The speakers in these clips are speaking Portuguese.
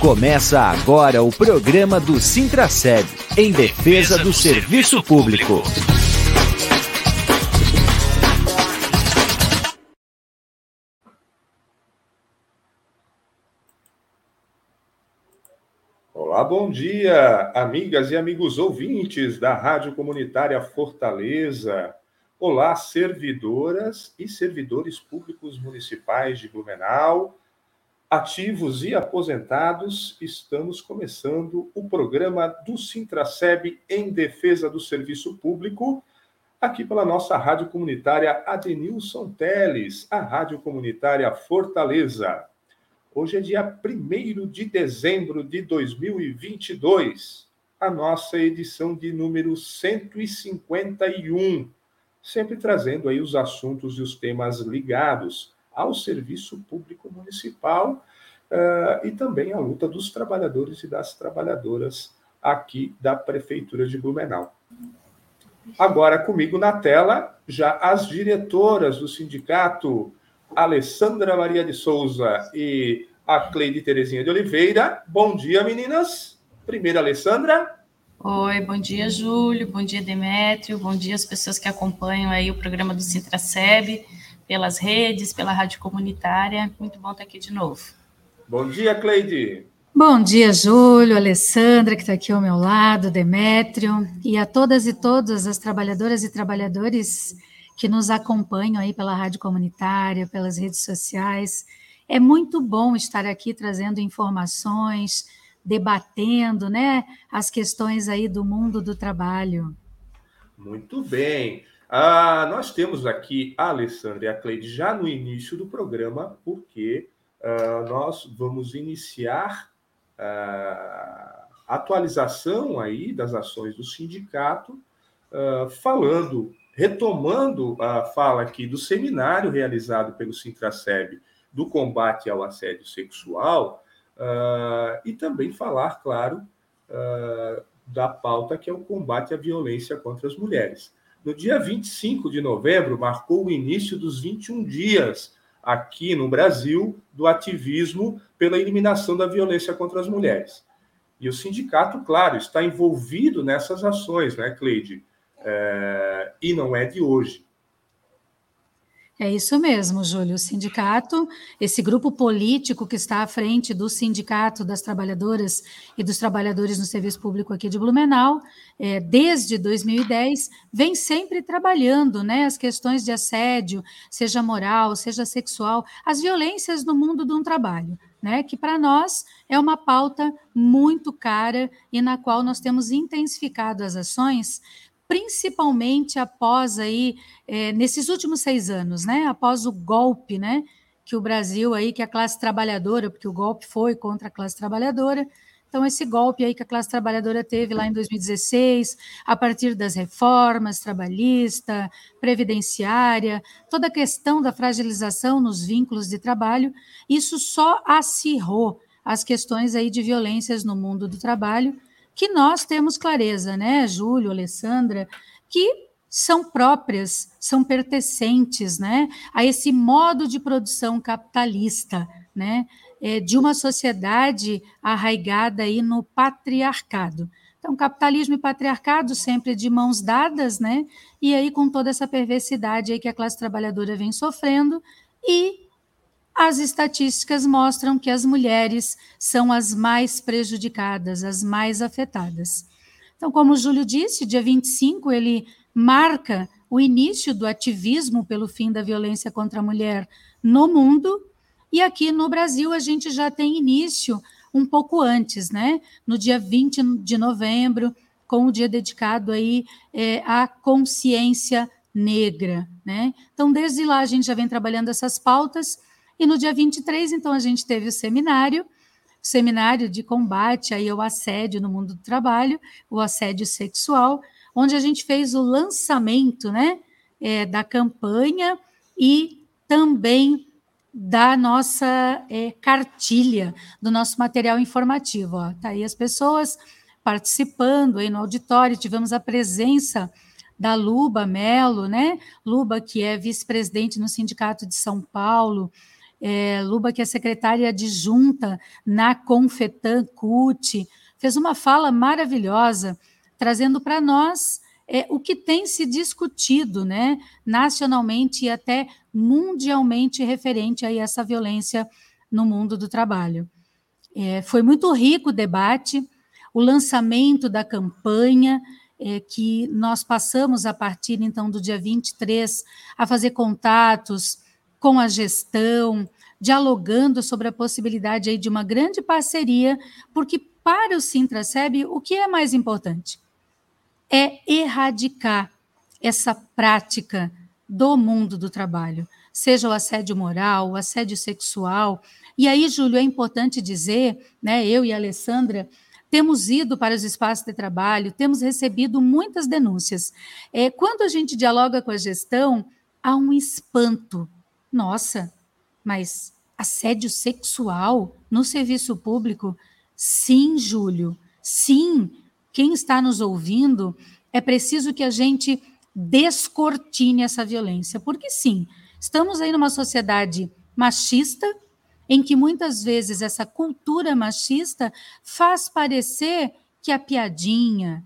Começa agora o programa do Sintraceb, em defesa do serviço público. Olá, bom dia, amigas e amigos ouvintes da Rádio Comunitária Fortaleza. Olá, servidoras e servidores públicos municipais de Blumenau ativos e aposentados, estamos começando o programa do Sintraceb em defesa do serviço público, aqui pela nossa rádio comunitária Adenilson Teles, a rádio comunitária Fortaleza. Hoje é dia 1 de dezembro de 2022, a nossa edição de número 151, sempre trazendo aí os assuntos e os temas ligados ao serviço público municipal uh, e também a luta dos trabalhadores e das trabalhadoras aqui da Prefeitura de Blumenau. Agora comigo na tela, já as diretoras do sindicato, Alessandra Maria de Souza e a Cleide Terezinha de Oliveira. Bom dia, meninas. Primeiro, Alessandra. Oi, bom dia, Júlio. Bom dia, Demétrio. Bom dia às pessoas que acompanham aí o programa do Sintraceb pelas redes, pela rádio comunitária. Muito bom estar aqui de novo. Bom dia, Cleide. Bom dia, Júlio, Alessandra, que está aqui ao meu lado, Demétrio, e a todas e todas as trabalhadoras e trabalhadores que nos acompanham aí pela rádio comunitária, pelas redes sociais. É muito bom estar aqui trazendo informações, debatendo, né, as questões aí do mundo do trabalho. Muito bem. Ah, nós temos aqui a Alessandra e a Cleide já no início do programa, porque ah, nós vamos iniciar ah, a atualização aí das ações do sindicato, ah, falando, retomando a fala aqui do seminário realizado pelo Sintraceb do combate ao assédio sexual, ah, e também falar, claro, ah, da pauta que é o combate à violência contra as mulheres. No dia 25 de novembro, marcou o início dos 21 dias aqui no Brasil do ativismo pela eliminação da violência contra as mulheres. E o sindicato, claro, está envolvido nessas ações, né, Cleide? É, e não é de hoje. É isso mesmo, Júlio. O sindicato, esse grupo político que está à frente do Sindicato das Trabalhadoras e dos Trabalhadores no Serviço Público aqui de Blumenau, é, desde 2010, vem sempre trabalhando né, as questões de assédio, seja moral, seja sexual, as violências no mundo de um trabalho. Né, que para nós é uma pauta muito cara e na qual nós temos intensificado as ações principalmente após aí, é, nesses últimos seis anos, né, após o golpe, né, que o Brasil aí, que a classe trabalhadora, porque o golpe foi contra a classe trabalhadora, então esse golpe aí que a classe trabalhadora teve lá em 2016, a partir das reformas trabalhista, previdenciária, toda a questão da fragilização nos vínculos de trabalho, isso só acirrou as questões aí de violências no mundo do trabalho, que nós temos clareza, né, Júlio, Alessandra, que são próprias, são pertencentes, né, a esse modo de produção capitalista, né, é, de uma sociedade arraigada aí no patriarcado. Então, capitalismo e patriarcado sempre de mãos dadas, né? E aí com toda essa perversidade aí que a classe trabalhadora vem sofrendo e as estatísticas mostram que as mulheres são as mais prejudicadas, as mais afetadas. Então, como o Júlio disse, dia 25 ele marca o início do ativismo pelo fim da violência contra a mulher no mundo, e aqui no Brasil a gente já tem início um pouco antes, né? No dia 20 de novembro, com o dia dedicado aí é, à consciência negra, né? Então, desde lá a gente já vem trabalhando essas pautas e no dia 23, então, a gente teve o seminário, seminário de combate aí ao assédio no mundo do trabalho, o assédio sexual, onde a gente fez o lançamento né, é, da campanha e também da nossa é, cartilha, do nosso material informativo. Ó. Tá aí as pessoas participando aí no auditório, tivemos a presença da Luba Melo, né? Luba, que é vice-presidente no Sindicato de São Paulo, é, Luba, que é secretária adjunta na Confetan CUT, fez uma fala maravilhosa, trazendo para nós é, o que tem se discutido né, nacionalmente e até mundialmente referente a essa violência no mundo do trabalho. É, foi muito rico o debate, o lançamento da campanha, é, que nós passamos a partir então do dia 23 a fazer contatos com a gestão, dialogando sobre a possibilidade aí de uma grande parceria, porque para o Sintraceb, o que é mais importante? É erradicar essa prática do mundo do trabalho, seja o assédio moral, o assédio sexual. E aí, Júlio, é importante dizer, né, eu e a Alessandra, temos ido para os espaços de trabalho, temos recebido muitas denúncias. É, quando a gente dialoga com a gestão, há um espanto. Nossa, mas assédio sexual no serviço público? Sim, Júlio, sim. Quem está nos ouvindo, é preciso que a gente descortine essa violência, porque sim, estamos aí numa sociedade machista, em que muitas vezes essa cultura machista faz parecer que a piadinha,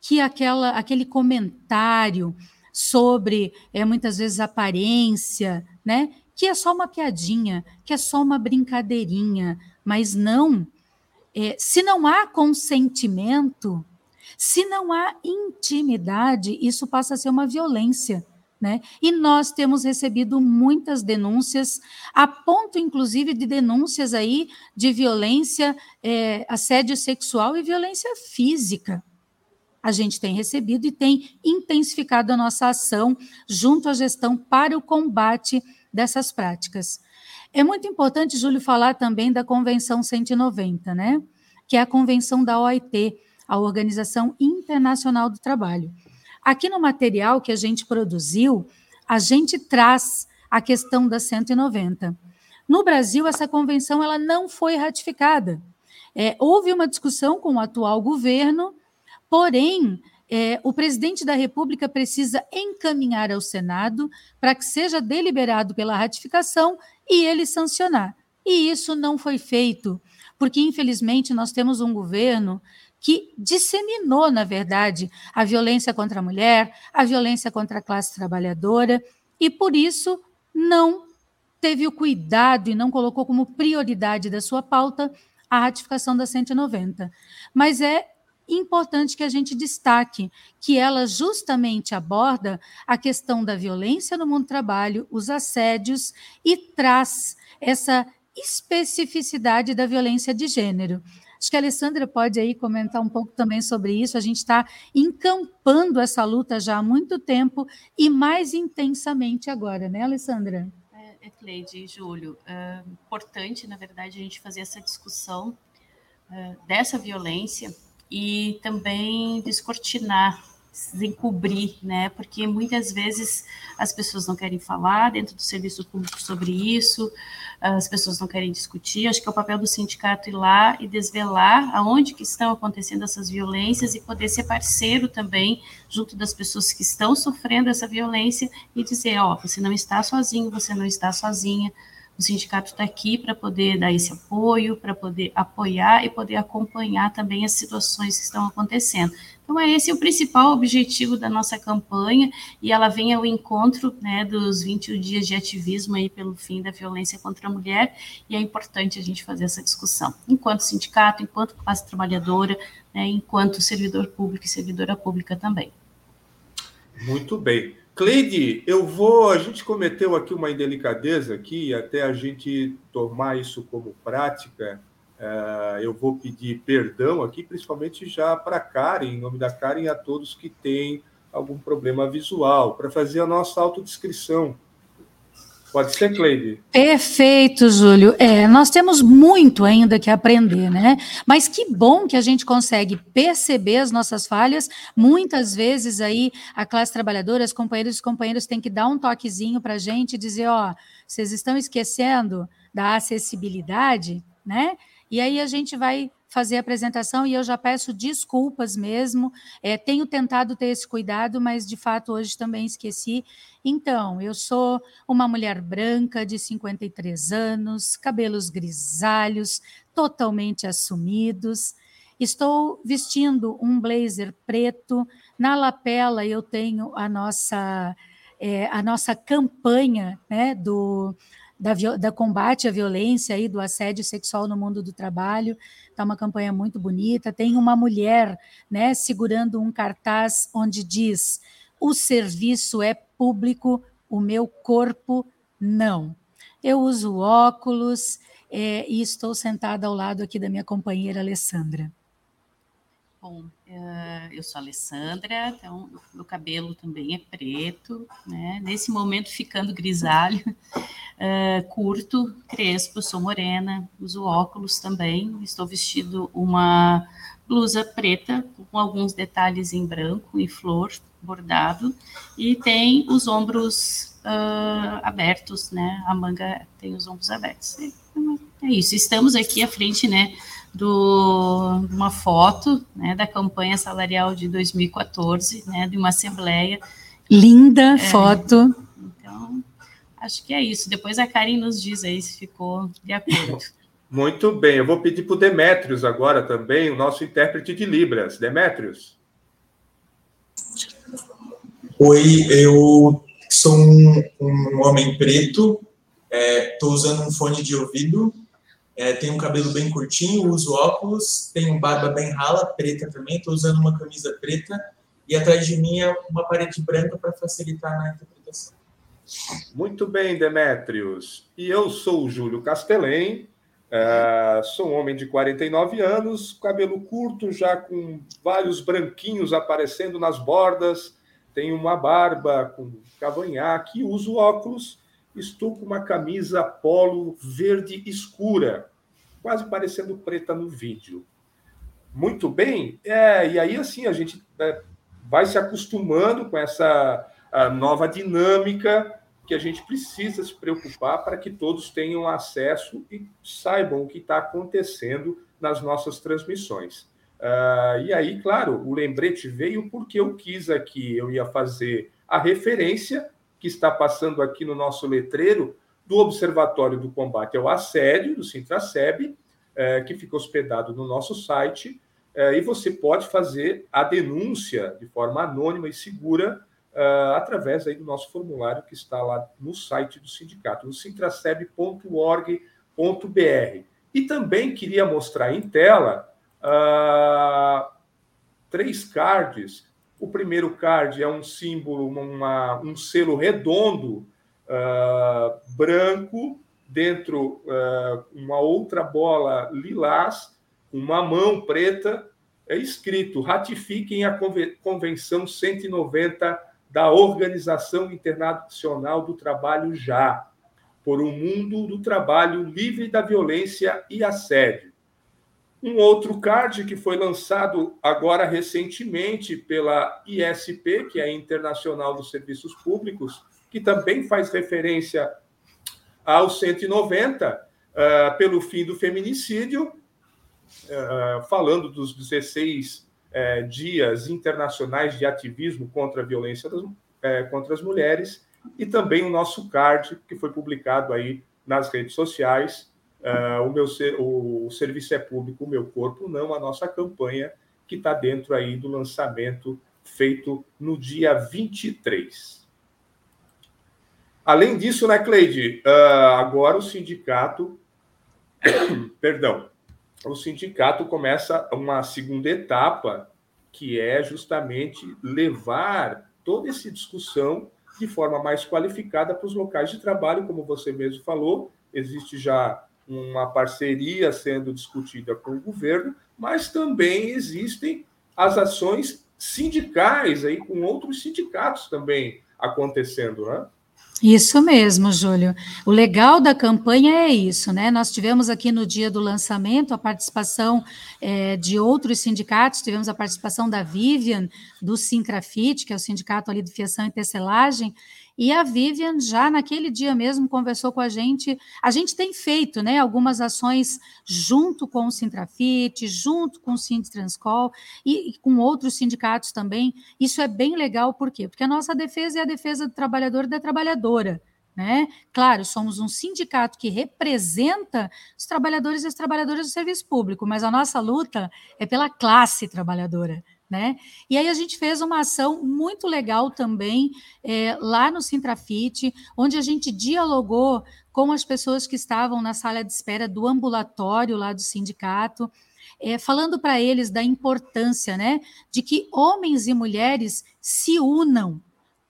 que aquela, aquele comentário sobre é, muitas vezes aparência, né? Que é só uma piadinha, que é só uma brincadeirinha, mas não. É, se não há consentimento, se não há intimidade, isso passa a ser uma violência. Né? E nós temos recebido muitas denúncias, a ponto, inclusive, de denúncias aí de violência, é, assédio sexual e violência física. A gente tem recebido e tem intensificado a nossa ação junto à gestão para o combate dessas práticas. É muito importante, Júlio, falar também da Convenção 190, né? Que é a convenção da OIT, a Organização Internacional do Trabalho. Aqui no material que a gente produziu, a gente traz a questão da 190. No Brasil, essa convenção ela não foi ratificada. É, houve uma discussão com o atual governo, porém, é, o presidente da República precisa encaminhar ao Senado para que seja deliberado pela ratificação e ele sancionar. E isso não foi feito, porque, infelizmente, nós temos um governo que disseminou, na verdade, a violência contra a mulher, a violência contra a classe trabalhadora, e por isso não teve o cuidado e não colocou como prioridade da sua pauta a ratificação da 190. Mas é importante que a gente destaque que ela justamente aborda a questão da violência no mundo do trabalho, os assédios e traz essa especificidade da violência de gênero. Acho que a Alessandra pode aí comentar um pouco também sobre isso. A gente está encampando essa luta já há muito tempo e mais intensamente agora, né, Alessandra? É, é Cleide e Júlio. É importante, na verdade, a gente fazer essa discussão é, dessa violência e também descortinar desencobrir, né? Porque muitas vezes as pessoas não querem falar dentro do serviço público sobre isso, as pessoas não querem discutir. Acho que é o papel do sindicato ir lá e desvelar aonde que estão acontecendo essas violências e poder ser parceiro também junto das pessoas que estão sofrendo essa violência e dizer, ó, oh, você não está sozinho, você não está sozinha. O sindicato está aqui para poder dar esse apoio, para poder apoiar e poder acompanhar também as situações que estão acontecendo. Então, é esse o principal objetivo da nossa campanha, e ela vem ao encontro né, dos 21 dias de ativismo aí pelo fim da violência contra a mulher, e é importante a gente fazer essa discussão, enquanto sindicato, enquanto classe trabalhadora, né, enquanto servidor público e servidora pública também. Muito bem. Cleide, eu vou. A gente cometeu aqui uma indelicadeza aqui, até a gente tomar isso como prática. Uh, eu vou pedir perdão aqui, principalmente já para Karen, em nome da Karen, a todos que têm algum problema visual, para fazer a nossa autodescrição. Pode ser, Cleide? Perfeito, Júlio. É, nós temos muito ainda que aprender, né? Mas que bom que a gente consegue perceber as nossas falhas. Muitas vezes aí a classe trabalhadora, as companheiros e companheiros têm que dar um toquezinho para a gente e dizer, ó, vocês estão esquecendo da acessibilidade, né? E aí a gente vai fazer a apresentação e eu já peço desculpas mesmo. É, tenho tentado ter esse cuidado, mas de fato hoje também esqueci. Então, eu sou uma mulher branca de 53 anos, cabelos grisalhos, totalmente assumidos. Estou vestindo um blazer preto. Na lapela eu tenho a nossa é, a nossa campanha né, do da, da, combate à violência e do assédio sexual no mundo do trabalho. Está uma campanha muito bonita. Tem uma mulher né, segurando um cartaz onde diz: o serviço é público, o meu corpo não. Eu uso óculos é, e estou sentada ao lado aqui da minha companheira Alessandra. Bom, eh, eu sou a Alessandra, então meu cabelo também é preto, né? Nesse momento ficando grisalho, eh, curto, crespo, sou morena, uso óculos também, estou vestido uma blusa preta com alguns detalhes em branco e flor bordado e tem os ombros uh, abertos, né? A manga tem os ombros abertos. É, é isso. Estamos aqui à frente, né? Do, uma foto né, da campanha salarial de 2014, né, de uma assembleia. Linda é, foto. Então, acho que é isso. Depois a Karen nos diz aí se ficou de acordo. Muito bem, eu vou pedir para o Demétrios agora também, o nosso intérprete de Libras. Demétrios. Oi, eu sou um, um homem preto, estou é, usando um fone de ouvido é, tenho um cabelo bem curtinho, uso óculos, tenho barba bem rala, preta também, estou usando uma camisa preta e atrás de mim é uma parede branca para facilitar na interpretação. Muito bem, Demétrios. E eu sou o Júlio Castelém, é, sou um homem de 49 anos, cabelo curto, já com vários branquinhos aparecendo nas bordas, tenho uma barba com cavanhaque, uso óculos estou com uma camisa polo verde escura, quase parecendo preta no vídeo. Muito bem, é, e aí assim a gente é, vai se acostumando com essa nova dinâmica que a gente precisa se preocupar para que todos tenham acesso e saibam o que está acontecendo nas nossas transmissões. Uh, e aí, claro, o lembrete veio porque eu quis aqui, eu ia fazer a referência que está passando aqui no nosso letreiro do Observatório do Combate ao Assédio, do Sintraceb, é, que fica hospedado no nosso site, é, e você pode fazer a denúncia de forma anônima e segura é, através aí do nosso formulário que está lá no site do sindicato, no sintraceb.org.br. E também queria mostrar em tela uh, três cards o primeiro card é um símbolo, uma, um selo redondo, uh, branco, dentro uh, uma outra bola lilás, uma mão preta, é escrito: ratifiquem a Convenção 190 da Organização Internacional do Trabalho já, por um mundo do trabalho livre da violência e assédio. Um outro card que foi lançado agora recentemente pela ISP, que é a Internacional dos Serviços Públicos, que também faz referência ao 190, uh, pelo fim do feminicídio, uh, falando dos 16 uh, dias internacionais de ativismo contra a violência das, eh, contra as mulheres, e também o nosso card, que foi publicado aí nas redes sociais, Uh, o, meu, o, o serviço é público, o meu corpo não, a nossa campanha, que está dentro aí do lançamento feito no dia 23. Além disso, né, Cleide? Uh, agora o sindicato, perdão, o sindicato começa uma segunda etapa, que é justamente levar toda essa discussão de forma mais qualificada para os locais de trabalho, como você mesmo falou, existe já uma parceria sendo discutida com o governo, mas também existem as ações sindicais aí com outros sindicatos também acontecendo, né? Isso mesmo, Júlio. O legal da campanha é isso, né? Nós tivemos aqui no dia do lançamento a participação é, de outros sindicatos, tivemos a participação da Vivian, do Sincrafit, que é o sindicato ali de fiação e tecelagem, E a Vivian já naquele dia mesmo conversou com a gente. A gente tem feito, né, algumas ações junto com o Sintrafit, junto com o Sindtranscol e, e com outros sindicatos também. Isso é bem legal, por quê? Porque a nossa defesa é a defesa do trabalhador e da trabalhadora. Né? Claro, somos um sindicato que representa os trabalhadores e as trabalhadoras do serviço público, mas a nossa luta é pela classe trabalhadora. Né? E aí a gente fez uma ação muito legal também é, lá no Sintrafit, onde a gente dialogou com as pessoas que estavam na sala de espera do ambulatório lá do sindicato, é, falando para eles da importância né, de que homens e mulheres se unam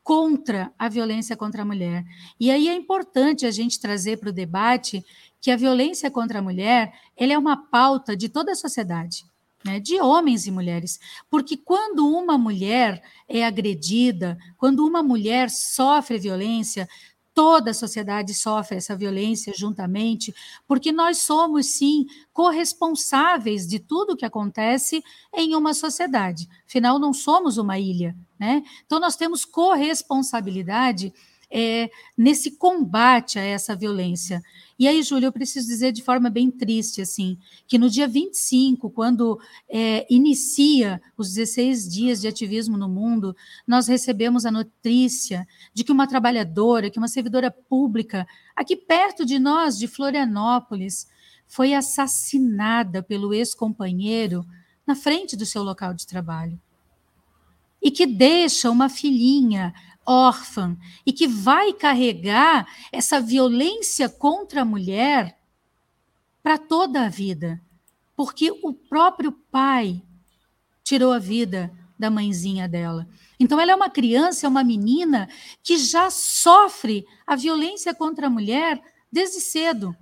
contra a violência contra a mulher. E aí é importante a gente trazer para o debate que a violência contra a mulher ela é uma pauta de toda a sociedade né, de homens e mulheres. Porque quando uma mulher é agredida, quando uma mulher sofre violência, toda a sociedade sofre essa violência juntamente, porque nós somos, sim, corresponsáveis de tudo que acontece em uma sociedade. Afinal, não somos uma ilha, né? Então, nós temos corresponsabilidade é, nesse combate a essa violência. E aí, Júlia, eu preciso dizer de forma bem triste, assim, que no dia 25, quando é, inicia os 16 dias de ativismo no mundo, nós recebemos a notícia de que uma trabalhadora, que uma servidora pública, aqui perto de nós, de Florianópolis, foi assassinada pelo ex-companheiro na frente do seu local de trabalho. E que deixa uma filhinha órfã e que vai carregar essa violência contra a mulher para toda a vida, porque o próprio pai tirou a vida da mãezinha dela. Então, ela é uma criança, é uma menina que já sofre a violência contra a mulher desde cedo,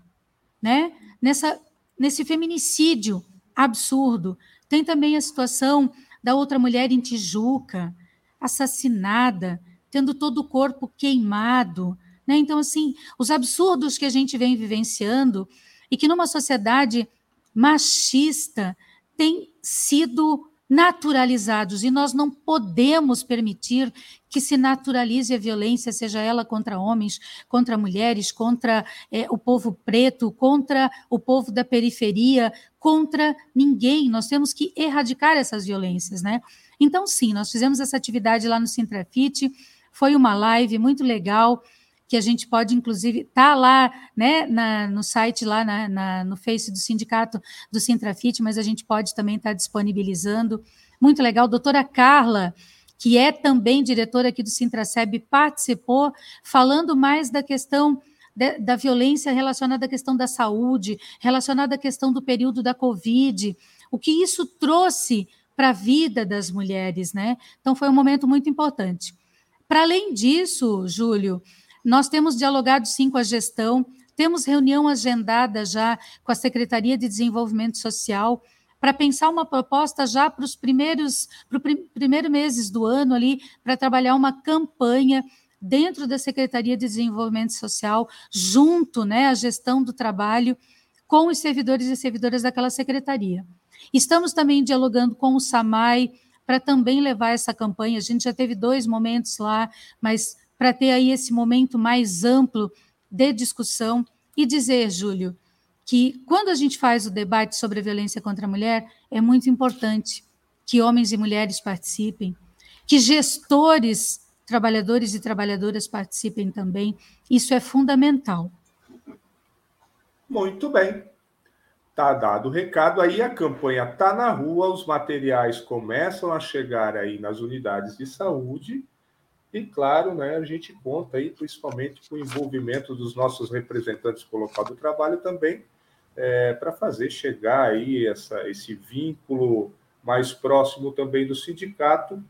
né? Nessa, nesse feminicídio absurdo. Tem também a situação da outra mulher em Tijuca, assassinada, tendo todo o corpo queimado. Né? Então, assim, os absurdos que a gente vem vivenciando e que numa sociedade machista têm sido naturalizados e nós não podemos permitir que se naturalize a violência, seja ela contra homens, contra mulheres, contra é, o povo preto, contra o povo da periferia, contra ninguém. Nós temos que erradicar essas violências, né? Então, sim, nós fizemos essa atividade lá no Sintrafit, foi uma live muito legal que a gente pode, inclusive, tá lá né, na, no site, lá na, na, no Face do Sindicato do Sintrafit, mas a gente pode também estar tá disponibilizando. Muito legal. Doutora Carla, que é também diretora aqui do Sintraceb, participou, falando mais da questão da violência relacionada à questão da saúde, relacionada à questão do período da Covid, o que isso trouxe para a vida das mulheres, né? Então, foi um momento muito importante. Para além disso, Júlio, nós temos dialogado sim com a gestão, temos reunião agendada já com a Secretaria de Desenvolvimento Social para pensar uma proposta já para os primeiros para prim, primeiros meses do ano ali para trabalhar uma campanha dentro da Secretaria de Desenvolvimento Social junto, né, à gestão do trabalho com os servidores e servidoras daquela secretaria. Estamos também dialogando com o SAMAI para também levar essa campanha. A gente já teve dois momentos lá, mas para ter aí esse momento mais amplo de discussão e dizer, Júlio, que quando a gente faz o debate sobre a violência contra a mulher, é muito importante que homens e mulheres participem, que gestores, trabalhadores e trabalhadoras participem também. Isso é fundamental. Muito bem. Tá dado o recado, aí a campanha tá na rua, os materiais começam a chegar aí nas unidades de saúde e claro, né, a gente conta aí principalmente com o envolvimento dos nossos representantes pelo local do trabalho também é, para fazer chegar aí essa, esse vínculo mais próximo também do sindicato,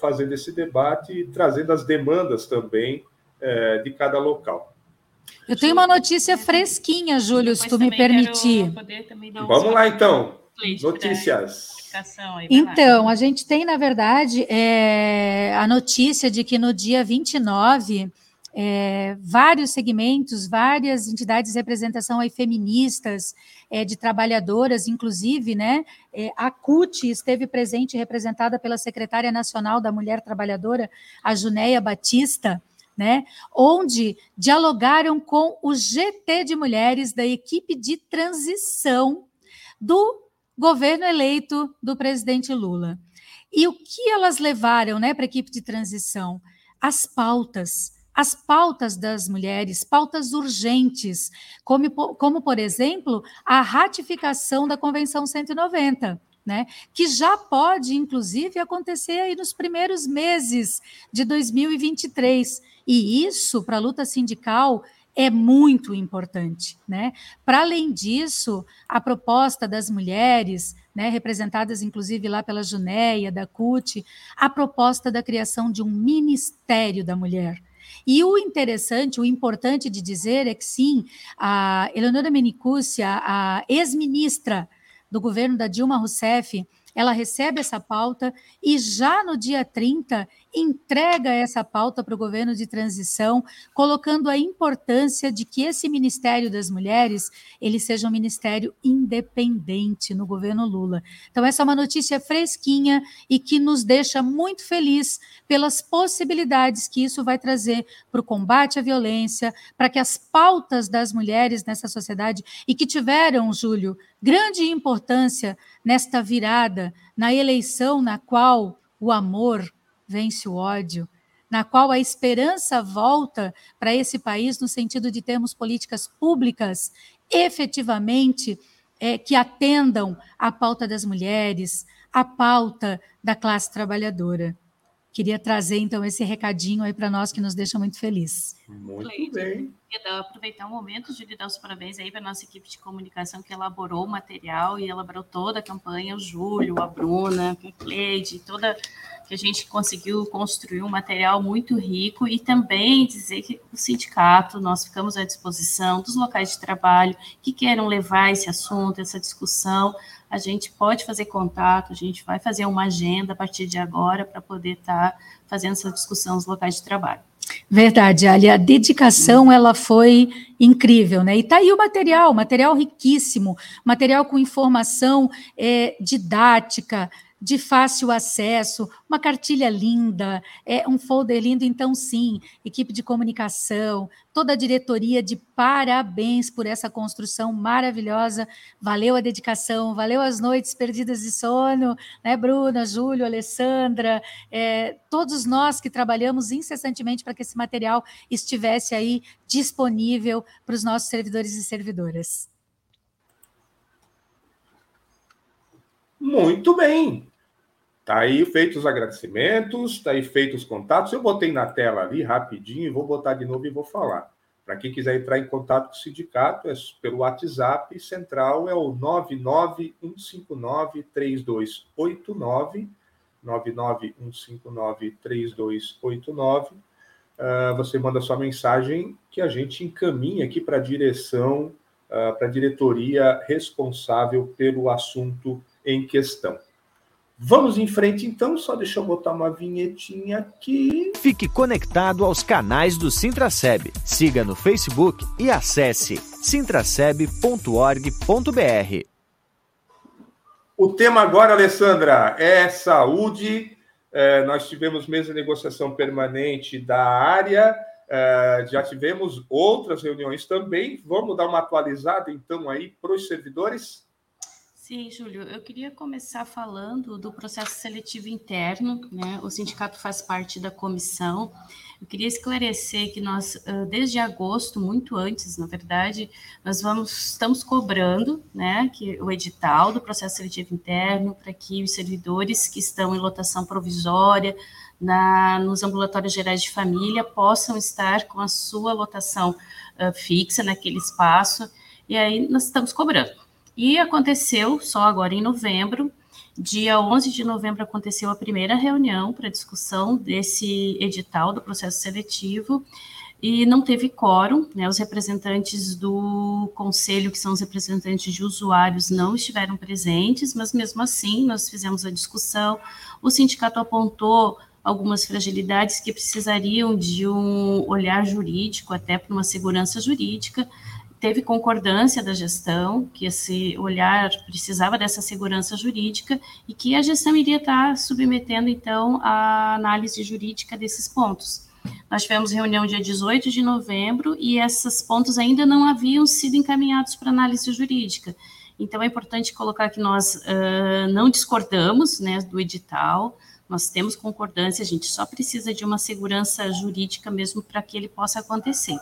fazendo esse debate e trazendo as demandas também de cada local. Eu tenho uma notícia fresquinha, Júlio, se tu me permitir. Vamos lá, então. Notícias. Então, a gente tem, na verdade, é, a notícia de que no dia 29, é, vários segmentos, várias entidades de representação aí feministas, é, de trabalhadoras, inclusive, né? É, a CUT esteve presente, representada pela secretária nacional da Mulher Trabalhadora, a Junéia Batista, né, onde dialogaram com o GT de mulheres da equipe de transição do governo eleito do presidente Lula. E o que elas levaram né, para a equipe de transição? As pautas, as pautas das mulheres, pautas urgentes, como, como por exemplo, a ratificação da Convenção 190. Né, que já pode, inclusive, acontecer aí nos primeiros meses de 2023. E isso, para a luta sindical, é muito importante, né? Para além disso, a proposta das mulheres, né, representadas inclusive lá pela Junéia, da CUT, a proposta da criação de um Ministério da Mulher. E o interessante, o importante de dizer é que sim, a Eleonora Menicucci, a ex-ministra do governo da Dilma Rousseff, ela recebe essa pauta e já no dia 30 entrega essa pauta para o governo de transição, colocando a importância de que esse Ministério das Mulheres ele seja um ministério independente no governo Lula. Então essa é uma notícia fresquinha e que nos deixa muito feliz pelas possibilidades que isso vai trazer para o combate à violência, para que as pautas das mulheres nessa sociedade e que tiveram, Júlio, grande importância nesta virada, na eleição na qual o amor vence o ódio, na qual a esperança volta para esse país no sentido de termos políticas públicas efetivamente é, que atendam à pauta das mulheres, à pauta da classe trabalhadora. Queria trazer, então, esse recadinho aí para nós que nos deixa muito feliz. Muito bem. Queria aproveitar o momento de lhe dar os parabéns aí para a nossa equipe de comunicação que elaborou o material e elaborou toda a campanha, o Júlio, a Bruna, a Cleide, toda que a gente conseguiu construir um material muito rico e também dizer que o sindicato, nós ficamos à disposição dos locais de trabalho que queiram levar esse assunto, essa discussão, a gente pode fazer contato, a gente vai fazer uma agenda a partir de agora para poder estar tá fazendo essa discussão nos locais de trabalho. Verdade, Ali, a dedicação ela foi incrível, né? E tá aí o material, material riquíssimo, material com informação é, didática, de fácil acesso, uma cartilha linda, é um folder lindo. Então, sim, equipe de comunicação, toda a diretoria de parabéns por essa construção maravilhosa. Valeu a dedicação, valeu as noites perdidas de sono, né, Bruna, Júlio, Alessandra, é, todos nós que trabalhamos incessantemente para que esse material estivesse aí disponível para os nossos servidores e servidoras. Muito bem. Tá aí feitos os agradecimentos, tá aí feitos os contatos. Eu botei na tela ali rapidinho, vou botar de novo e vou falar. Para quem quiser entrar em contato com o sindicato, é pelo WhatsApp central é o 991593289, 991593289. Uh, você manda sua mensagem que a gente encaminha aqui para a direção, uh, para a diretoria responsável pelo assunto em questão. Vamos em frente então, só deixa eu botar uma vinhetinha aqui. Fique conectado aos canais do Sintraceb. Siga no Facebook e acesse sintraceb.org.br. O tema agora, Alessandra, é saúde. É, nós tivemos mesa de negociação permanente da área, é, já tivemos outras reuniões também. Vamos dar uma atualizada então aí para os servidores? Sim, Júlio, eu queria começar falando do processo seletivo interno, né? O sindicato faz parte da comissão. Eu queria esclarecer que nós, desde agosto, muito antes, na verdade, nós vamos, estamos cobrando, né, que o edital do processo seletivo interno para que os servidores que estão em lotação provisória na, nos ambulatórios gerais de família possam estar com a sua lotação uh, fixa naquele espaço. E aí nós estamos cobrando. E aconteceu só agora em novembro, dia 11 de novembro, aconteceu a primeira reunião para discussão desse edital do processo seletivo e não teve quórum, né? Os representantes do conselho, que são os representantes de usuários, não estiveram presentes, mas mesmo assim nós fizemos a discussão. O sindicato apontou algumas fragilidades que precisariam de um olhar jurídico, até para uma segurança jurídica teve concordância da gestão, que esse olhar precisava dessa segurança jurídica e que a gestão iria estar submetendo, então, a análise jurídica desses pontos. Nós tivemos reunião dia 18 de novembro e esses pontos ainda não haviam sido encaminhados para análise jurídica. Então, é importante colocar que nós uh, não discordamos né, do edital, nós temos concordância, a gente só precisa de uma segurança jurídica mesmo para que ele possa acontecer.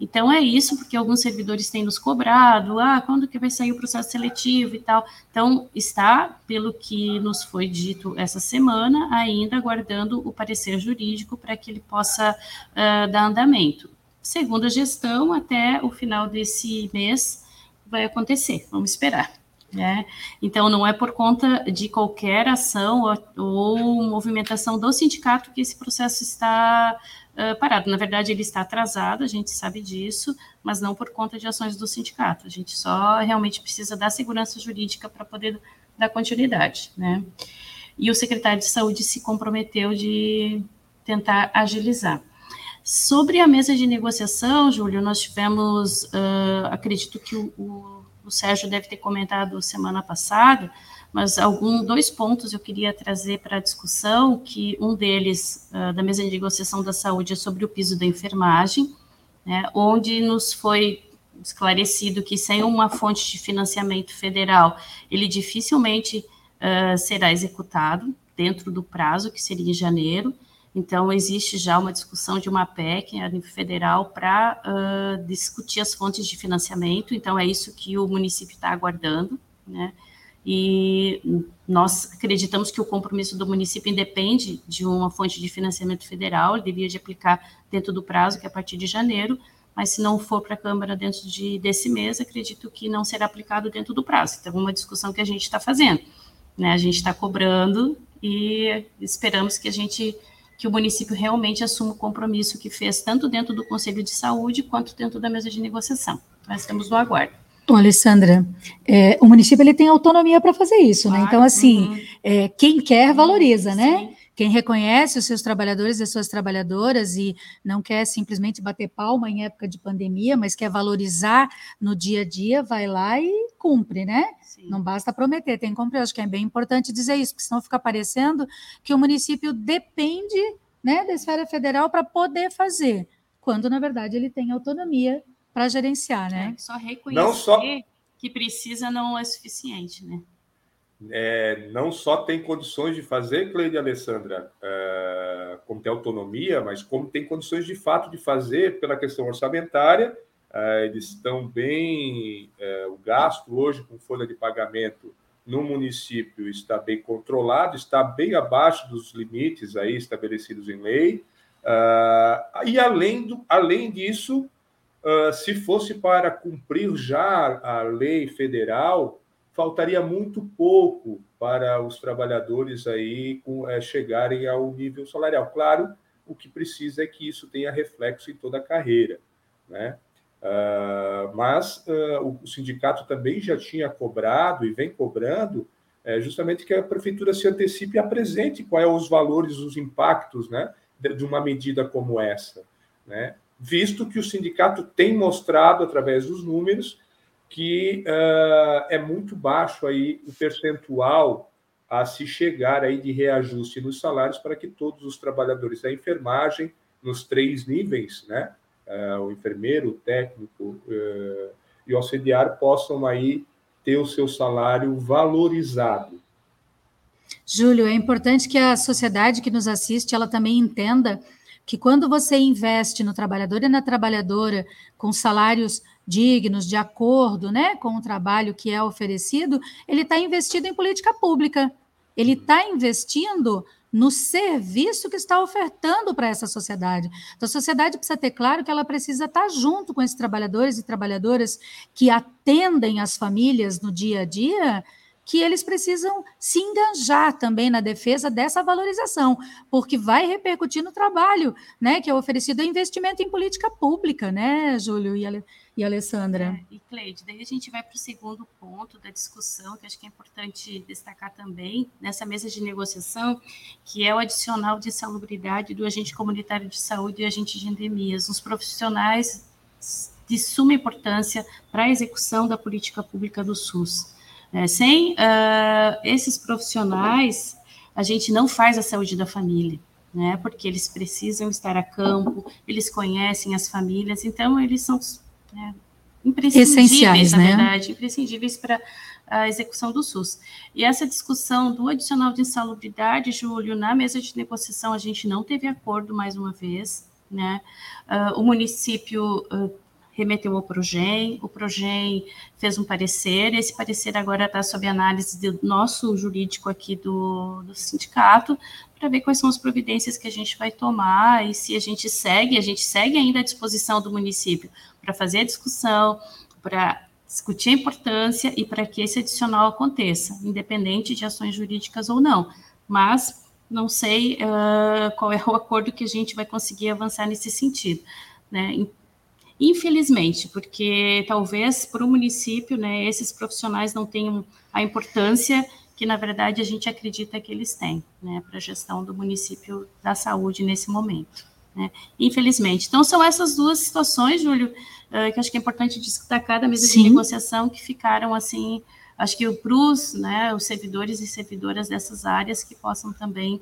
Então é isso, porque alguns servidores têm nos cobrado, ah, quando que vai sair o processo seletivo e tal. Então está, pelo que nos foi dito essa semana, ainda aguardando o parecer jurídico para que ele possa uh, dar andamento. Segundo a gestão, até o final desse mês vai acontecer. Vamos esperar. Né? Então, não é por conta de qualquer ação ou, ou movimentação do sindicato que esse processo está uh, parado. Na verdade, ele está atrasado, a gente sabe disso, mas não por conta de ações do sindicato. A gente só realmente precisa dar segurança jurídica para poder dar continuidade. Né? E o secretário de Saúde se comprometeu de tentar agilizar. Sobre a mesa de negociação, Júlio, nós tivemos, uh, acredito que o, o o Sérgio deve ter comentado semana passada, mas algum dois pontos eu queria trazer para a discussão, que um deles uh, da mesa de negociação da saúde é sobre o piso da enfermagem, né, onde nos foi esclarecido que sem uma fonte de financiamento federal, ele dificilmente uh, será executado dentro do prazo, que seria em janeiro, então, existe já uma discussão de uma PEC a nível federal para uh, discutir as fontes de financiamento. Então, é isso que o município está aguardando, né? E nós acreditamos que o compromisso do município independe de uma fonte de financiamento federal, ele devia de aplicar dentro do prazo, que é a partir de janeiro, mas se não for para a Câmara dentro de, desse mês, acredito que não será aplicado dentro do prazo. Então, é uma discussão que a gente está fazendo. Né? A gente está cobrando e esperamos que a gente que o município realmente assuma o compromisso que fez, tanto dentro do Conselho de Saúde quanto dentro da mesa de negociação. Nós estamos no aguardo. Bom, Alessandra, é, o município ele tem autonomia para fazer isso, né? claro, né? Então, assim, uhum. é, quem quer valoriza, né? Sim. Quem reconhece os seus trabalhadores e as suas trabalhadoras e não quer simplesmente bater palma em época de pandemia, mas quer valorizar no dia a dia, vai lá e cumpre, né? Sim. Não basta prometer, tem que cumprir. Acho que é bem importante dizer isso, porque senão fica parecendo que o município depende né, da esfera federal para poder fazer, quando na verdade ele tem autonomia para gerenciar, né? É, só reconhecer não só... que precisa não é suficiente, né? É, não só tem condições de fazer, Cleide Alessandra, é, como tem autonomia, mas como tem condições de fato de fazer pela questão orçamentária. É, eles estão bem. É, o gasto hoje com folha de pagamento no município está bem controlado, está bem abaixo dos limites aí estabelecidos em lei. Uh, e além, do, além disso, uh, se fosse para cumprir já a lei federal, faltaria muito pouco para os trabalhadores aí com, é, chegarem ao nível salarial. Claro, o que precisa é que isso tenha reflexo em toda a carreira, né? Uh, mas uh, o sindicato também já tinha cobrado e vem cobrando é, justamente que a prefeitura se antecipe e apresente quais são os valores, os impactos né, de, uma medida como essa, né? visto que o sindicato tem mostrado através dos números que uh, é muito baixo aí o percentual a se chegar aí de reajuste nos salários para que todos os trabalhadores da enfermagem, nos três níveis, né, uh, o enfermeiro, o técnico uh, e o auxiliar, possam aí ter o seu salário valorizado. Júlio, é importante que a sociedade que nos assiste, ela também entenda que quando você investe no trabalhador e na trabalhadora com salários dignos, de acordo né, com o trabalho que é oferecido, ele está investido em política pública. Ele está investindo no serviço que está ofertando para essa sociedade. Então, a sociedade precisa ter claro que ela precisa estar tá junto com esses trabalhadores e trabalhadoras que atendem as famílias no dia a dia que eles precisam se enganjar também na defesa dessa valorização, porque vai repercutir no trabalho, né, que é oferecido a investimento em política pública, né, Júlio e, Ale, e Alessandra. É, e Cleide, daí a gente vai para o segundo ponto da discussão, que acho que é importante destacar também nessa mesa de negociação, que é o adicional de salubridade do agente comunitário de saúde e agente de endemias, os profissionais de suma importância para a execução da política pública do SUS. É, sem uh, esses profissionais, a gente não faz a saúde da família. né? Porque eles precisam estar a campo, eles conhecem as famílias, então eles são né, imprescindíveis, Essenciais, na né? verdade, imprescindíveis para a execução do SUS. E essa discussão do adicional de insalubridade, Júlio, na mesa de negociação a gente não teve acordo mais uma vez, né? Uh, o município uh, remeteu ao Progen, o Progen fez um parecer, esse parecer agora está sob análise do nosso jurídico aqui do, do sindicato, para ver quais são as providências que a gente vai tomar e se a gente segue, a gente segue ainda à disposição do município para fazer a discussão, para discutir a importância e para que esse adicional aconteça, independente de ações jurídicas ou não. Mas não sei uh, qual é o acordo que a gente vai conseguir avançar nesse sentido. Né? Infelizmente, porque talvez para o município, né, esses profissionais não tenham a importância que, na verdade, a gente acredita que eles têm, né, para a gestão do município da saúde nesse momento. Né? Infelizmente. Então, são essas duas situações, Júlio, uh, que acho que é importante destacar da mesa Sim. de negociação, que ficaram assim, acho que para os né, os servidores e servidoras dessas áreas que possam também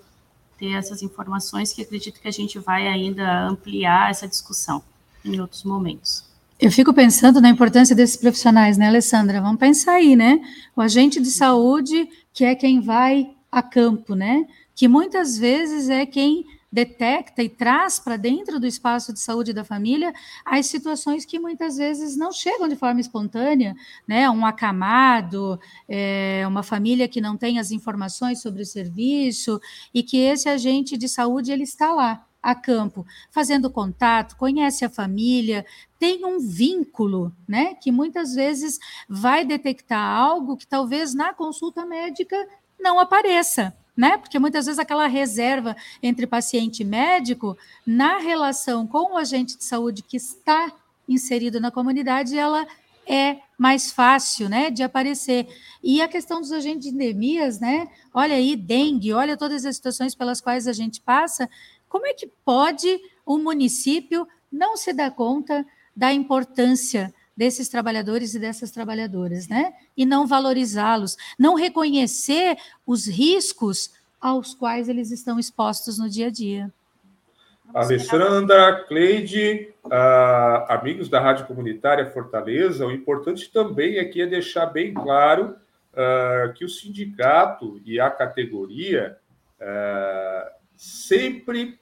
ter essas informações, que acredito que a gente vai ainda ampliar essa discussão em outros momentos. Eu fico pensando na importância desses profissionais, né, Alessandra? Vamos pensar aí, né? O agente de saúde, que é quem vai a campo, né? Que muitas vezes é quem detecta e traz para dentro do espaço de saúde da família as situações que muitas vezes não chegam de forma espontânea, né? Um acamado, é, uma família que não tem as informações sobre o serviço e que esse agente de saúde ele está lá a campo, fazendo contato, conhece a família, tem um vínculo, né? Que muitas vezes vai detectar algo que talvez na consulta médica não apareça, né? Porque muitas vezes aquela reserva entre paciente e médico, na relação com o agente de saúde que está inserido na comunidade, ela é mais fácil, né, de aparecer. E a questão dos agentes de endemias, né? Olha aí, dengue, olha todas as situações pelas quais a gente passa, como é que pode o município não se dar conta da importância desses trabalhadores e dessas trabalhadoras, né? E não valorizá-los, não reconhecer os riscos aos quais eles estão expostos no dia a dia. Alessandra, Cleide, uh, amigos da Rádio Comunitária Fortaleza, o importante também aqui é deixar bem claro uh, que o sindicato e a categoria uh, sempre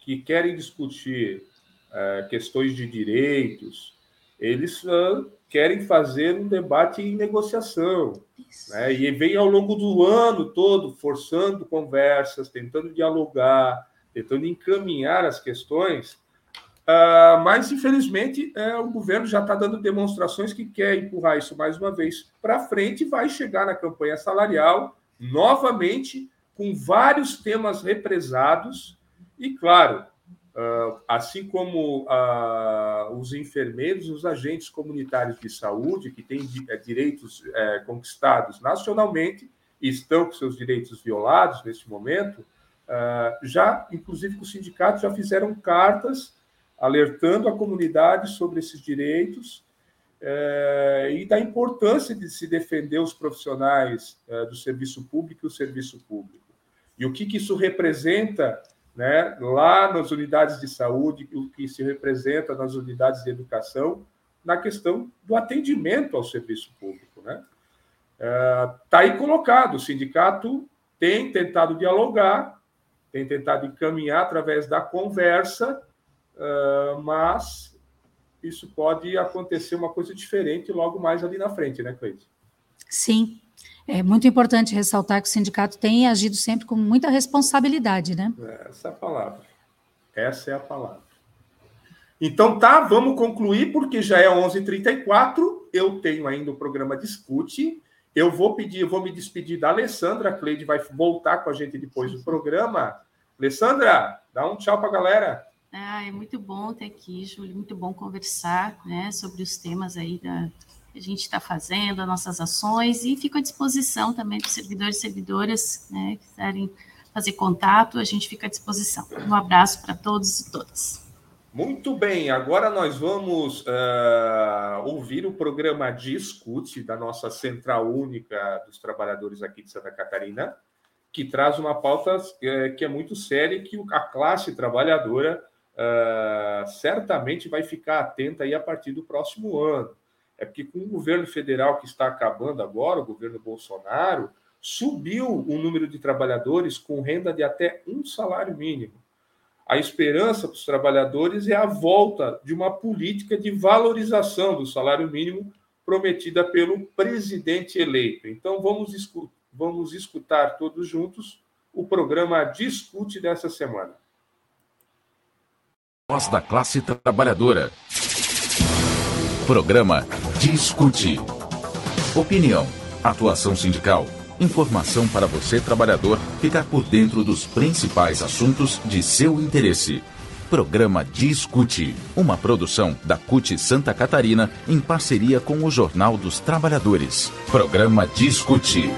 que querem discutir uh, questões de direitos, eles uh, querem fazer um debate em negociação. Né? E vem ao longo do ano todo forçando conversas, tentando dialogar, tentando encaminhar as questões. Uh, mas, infelizmente, é, o governo já está dando demonstrações que quer empurrar isso mais uma vez para frente e vai chegar na campanha salarial novamente com vários temas represados e, claro, ah, assim como ah, os enfermeiros, os agentes comunitários de saúde, que têm eh, direitos eh, conquistados nacionalmente estão com seus direitos violados neste momento, ah, já, inclusive, os sindicatos já fizeram cartas alertando a comunidade sobre esses direitos eh, e da importância de se defender os profissionais do serviço público e o serviço público. E o que, que isso representa né, lá nas unidades de saúde, o que se representa nas unidades de educação, na questão do atendimento ao serviço público. Está né? é, tá aí colocado, o sindicato tem tentado dialogar, tem tentado encaminhar através da conversa, uh, mas isso pode acontecer uma coisa diferente logo mais ali na frente, né, Cleide? Sim, é muito importante ressaltar que o sindicato tem agido sempre com muita responsabilidade, né? Essa é a palavra. Essa é a palavra. Então tá, vamos concluir, porque já é 11h34, eu tenho ainda o programa Discute, eu vou pedir, eu vou me despedir da Alessandra, a Cleide vai voltar com a gente depois do programa. Alessandra, dá um tchau para a galera. Ah, é muito bom ter aqui, Júlio, muito bom conversar né, sobre os temas aí da, que a gente está fazendo, as nossas ações, e fico à disposição também dos servidores e servidoras né, que quiserem fazer contato, a gente fica à disposição. Um abraço para todos e todas. Muito bem, agora nós vamos uh, ouvir o programa Discute da nossa Central Única dos Trabalhadores aqui de Santa Catarina. que traz uma pauta é, que é muito séria e que a classe trabalhadora uh, certamente vai ficar atenta aí a partir do próximo ano. É porque com o governo federal que está acabando agora, o governo Bolsonaro, subiu o número de trabalhadores com renda de até um salário mínimo. A esperança para os trabalhadores é a volta de uma política de valorização do salário mínimo prometida pelo presidente eleito. Então, vamos, escutar, vamos escutar todos juntos o programa Discute dessa semana. Voz da classe trabalhadora. Programa Discute. Opinião, atuação sindical, informação para você trabalhador ficar por dentro dos principais assuntos de seu interesse. Programa Discute, uma produção da CUT Santa Catarina em parceria com o Jornal dos Trabalhadores. Programa Discute.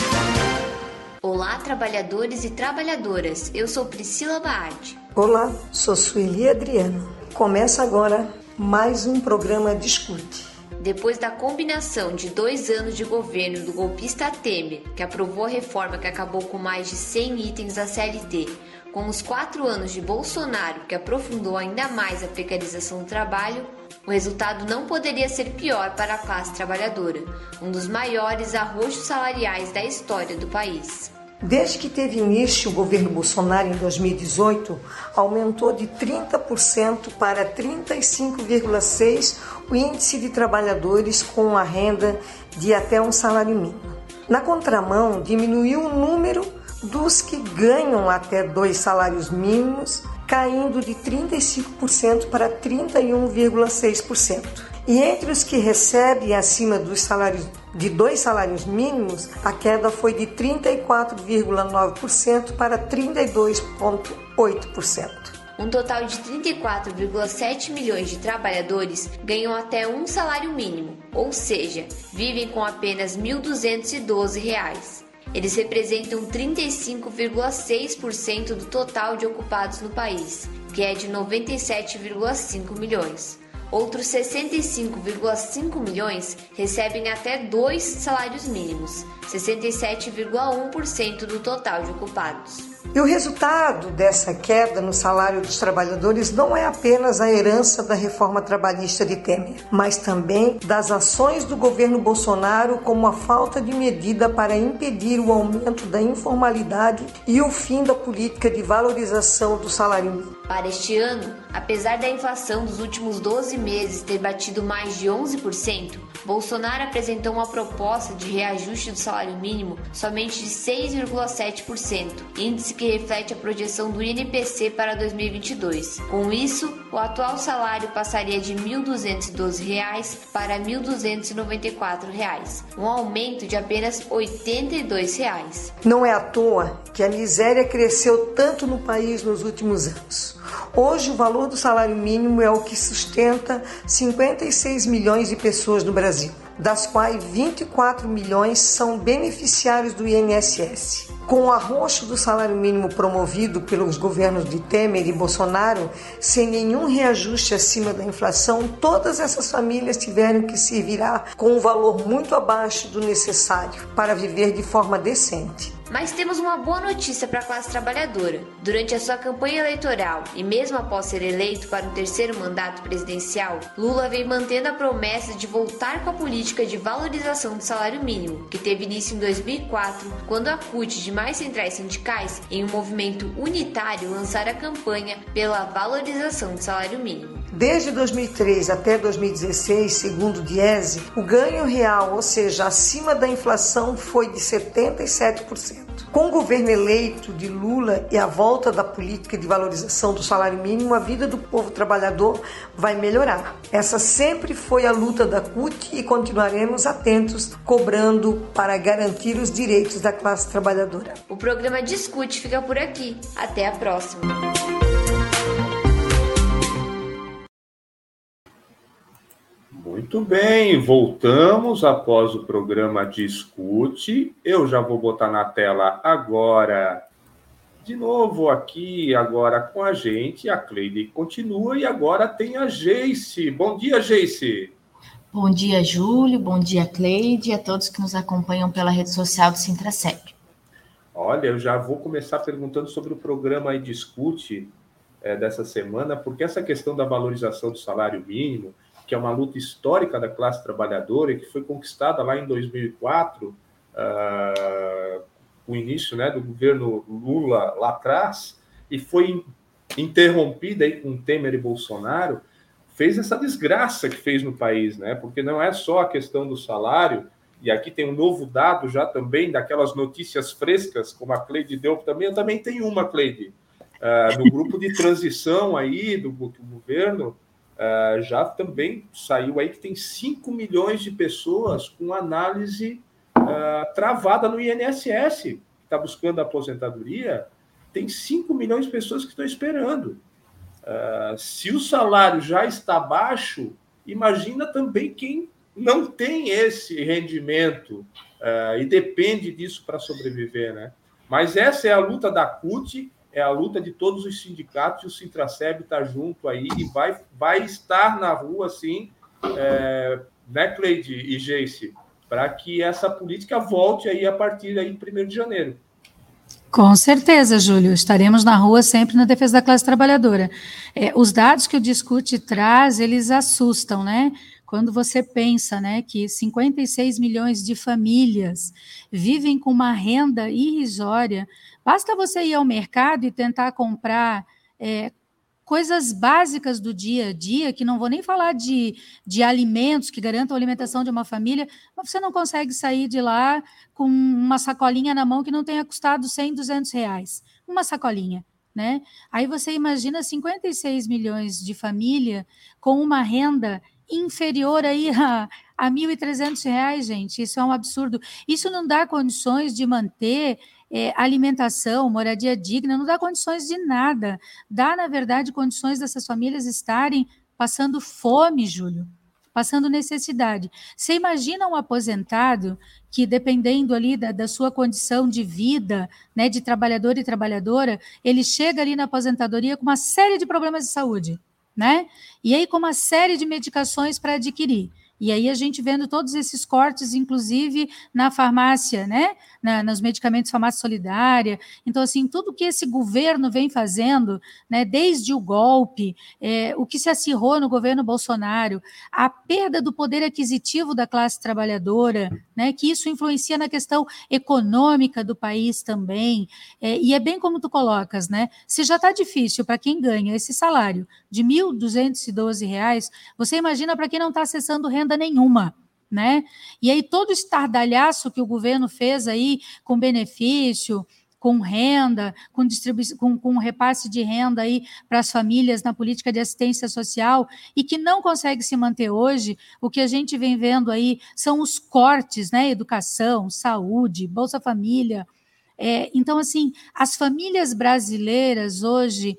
Olá, trabalhadores e trabalhadoras. Eu sou Priscila Baardi. Olá, sou Sueli Adriano. Começa agora mais um programa Discute. Depois da combinação de dois anos de governo do golpista Temer, que aprovou a reforma que acabou com mais de 100 itens da CLT, com os quatro anos de Bolsonaro, que aprofundou ainda mais a precarização do trabalho, o resultado não poderia ser pior para a classe trabalhadora, um dos maiores arrojos salariais da história do país. Desde que teve início o governo Bolsonaro em 2018, aumentou de 30% para 35,6% o índice de trabalhadores com a renda de até um salário mínimo. Na contramão, diminuiu o número dos que ganham até dois salários mínimos, caindo de 35% para 31,6%. E entre os que recebem acima dos salários de dois salários mínimos, a queda foi de 34,9% para 32,8%. Um total de 34,7 milhões de trabalhadores ganham até um salário mínimo, ou seja, vivem com apenas R$ 1.212. Eles representam 35,6% do total de ocupados no país, que é de 97,5 milhões. Outros 65,5 milhões recebem até dois salários mínimos, 67,1% do total de ocupados. E o resultado dessa queda no salário dos trabalhadores não é apenas a herança da reforma trabalhista de Temer, mas também das ações do governo Bolsonaro como a falta de medida para impedir o aumento da informalidade e o fim da política de valorização do salário mínimo. Para este ano, apesar da inflação dos últimos 12 meses ter batido mais de 11%, Bolsonaro apresentou uma proposta de reajuste do salário mínimo somente de 6,7%, índice que reflete a projeção do INPC para 2022. Com isso, o atual salário passaria de R$ 1.212 para R$ 1.294, um aumento de apenas 82 reais. Não é à toa que a miséria cresceu tanto no país nos últimos anos. Hoje, o valor do salário mínimo é o que sustenta 56 milhões de pessoas no Brasil, das quais 24 milhões são beneficiários do INSS. Com o arroxo do salário mínimo promovido pelos governos de Temer e Bolsonaro, sem nenhum reajuste acima da inflação, todas essas famílias tiveram que se virar com um valor muito abaixo do necessário para viver de forma decente. Mas temos uma boa notícia para a classe trabalhadora. Durante a sua campanha eleitoral e mesmo após ser eleito para um terceiro mandato presidencial, Lula vem mantendo a promessa de voltar com a política de valorização do salário mínimo, que teve início em 2004, quando a CUT de mais centrais sindicais, em um movimento unitário, lançaram a campanha pela valorização do salário mínimo. Desde 2003 até 2016, segundo o Diese, o ganho real, ou seja, acima da inflação, foi de 77%. Com o governo eleito de Lula e a volta da política de valorização do salário mínimo, a vida do povo trabalhador vai melhorar. Essa sempre foi a luta da CUT e continuaremos atentos, cobrando para garantir os direitos da classe trabalhadora. O programa Discute fica por aqui. Até a próxima. Muito bem, voltamos após o programa Discute. Eu já vou botar na tela agora, de novo aqui, agora com a gente. A Cleide continua e agora tem a Geice. Bom dia, Geice. Bom dia, Júlio. Bom dia, Cleide, e a todos que nos acompanham pela rede social do Sintracep. Olha, eu já vou começar perguntando sobre o programa discute é, dessa semana, porque essa questão da valorização do salário mínimo, que é uma luta histórica da classe trabalhadora e que foi conquistada lá em 2004, uh, ah, o início né, do governo Lula lá atrás, e foi interrompida aí com Temer e Bolsonaro, fez essa desgraça que fez no país, né? Porque não é só a questão do salário, e aqui tem um novo dado já também daquelas notícias frescas, como a Cleide deu também, eu também tenho uma, Cleide. Uh, no grupo de transição aí do, do governo, uh, já também saiu aí que tem 5 milhões de pessoas com análise uh, travada no INSS, que está buscando a aposentadoria, tem 5 milhões de pessoas que estão esperando. se o salário já está baixo, imagina também quem não tem esse rendimento uh, e depende disso para sobreviver, né? Mas essa é a luta da CUT, é a luta de todos os sindicatos, e o Sintraceb está junto aí e vai, vai estar na rua, sim, é, né, Cleide e Geice, para que essa política volte aí a partir aí de 1 de janeiro. Com certeza, Júlio. Estaremos na rua sempre na defesa da classe trabalhadora. É, os dados que o Discute traz, eles assustam, né? Quando você pensa né, que 56 milhões de famílias vivem com uma renda irrisória, basta você ir ao mercado e tentar comprar é, coisas básicas do dia a dia, que não vou nem falar de, de alimentos que garantam a alimentação de uma família, mas você não consegue sair de lá com uma sacolinha na mão que não tenha custado 100, 200 reais. Uma sacolinha. Né? Aí você imagina 56 milhões de família com uma renda inferior aí a, a R$ 1.300, gente. Isso é um absurdo. Isso não dá condições de manter é, alimentação, moradia digna, não dá condições de nada. Dá, na verdade, condições dessas famílias estarem passando fome, Júlio, passando necessidade. Você imagina um aposentado que, dependendo ali da, da, sua condição de vida, né, de trabalhador e trabalhadora, ele chega ali na aposentadoria com uma série de problemas de saúde né? E aí com uma série de medicações para adquirir. E aí a gente vendo todos esses cortes, inclusive na farmácia, né? Na, nos medicamentos farmácia solidária. Então, assim, tudo que esse governo vem fazendo, né, desde o golpe, é, o que se acirrou no governo Bolsonaro, a perda do poder aquisitivo da classe trabalhadora, né, que isso influencia na questão econômica do país também. É, e é bem como tu colocas, né? Se já está difícil para quem ganha esse salário de R$ 1.212, você imagina para quem não está acessando renda nenhuma. Né? E aí todo estardalhaço que o governo fez aí com benefício, com renda, com, com, com repasse de renda aí para as famílias na política de assistência social e que não consegue se manter hoje, o que a gente vem vendo aí são os cortes, né? Educação, saúde, Bolsa Família. É, então, assim, as famílias brasileiras hoje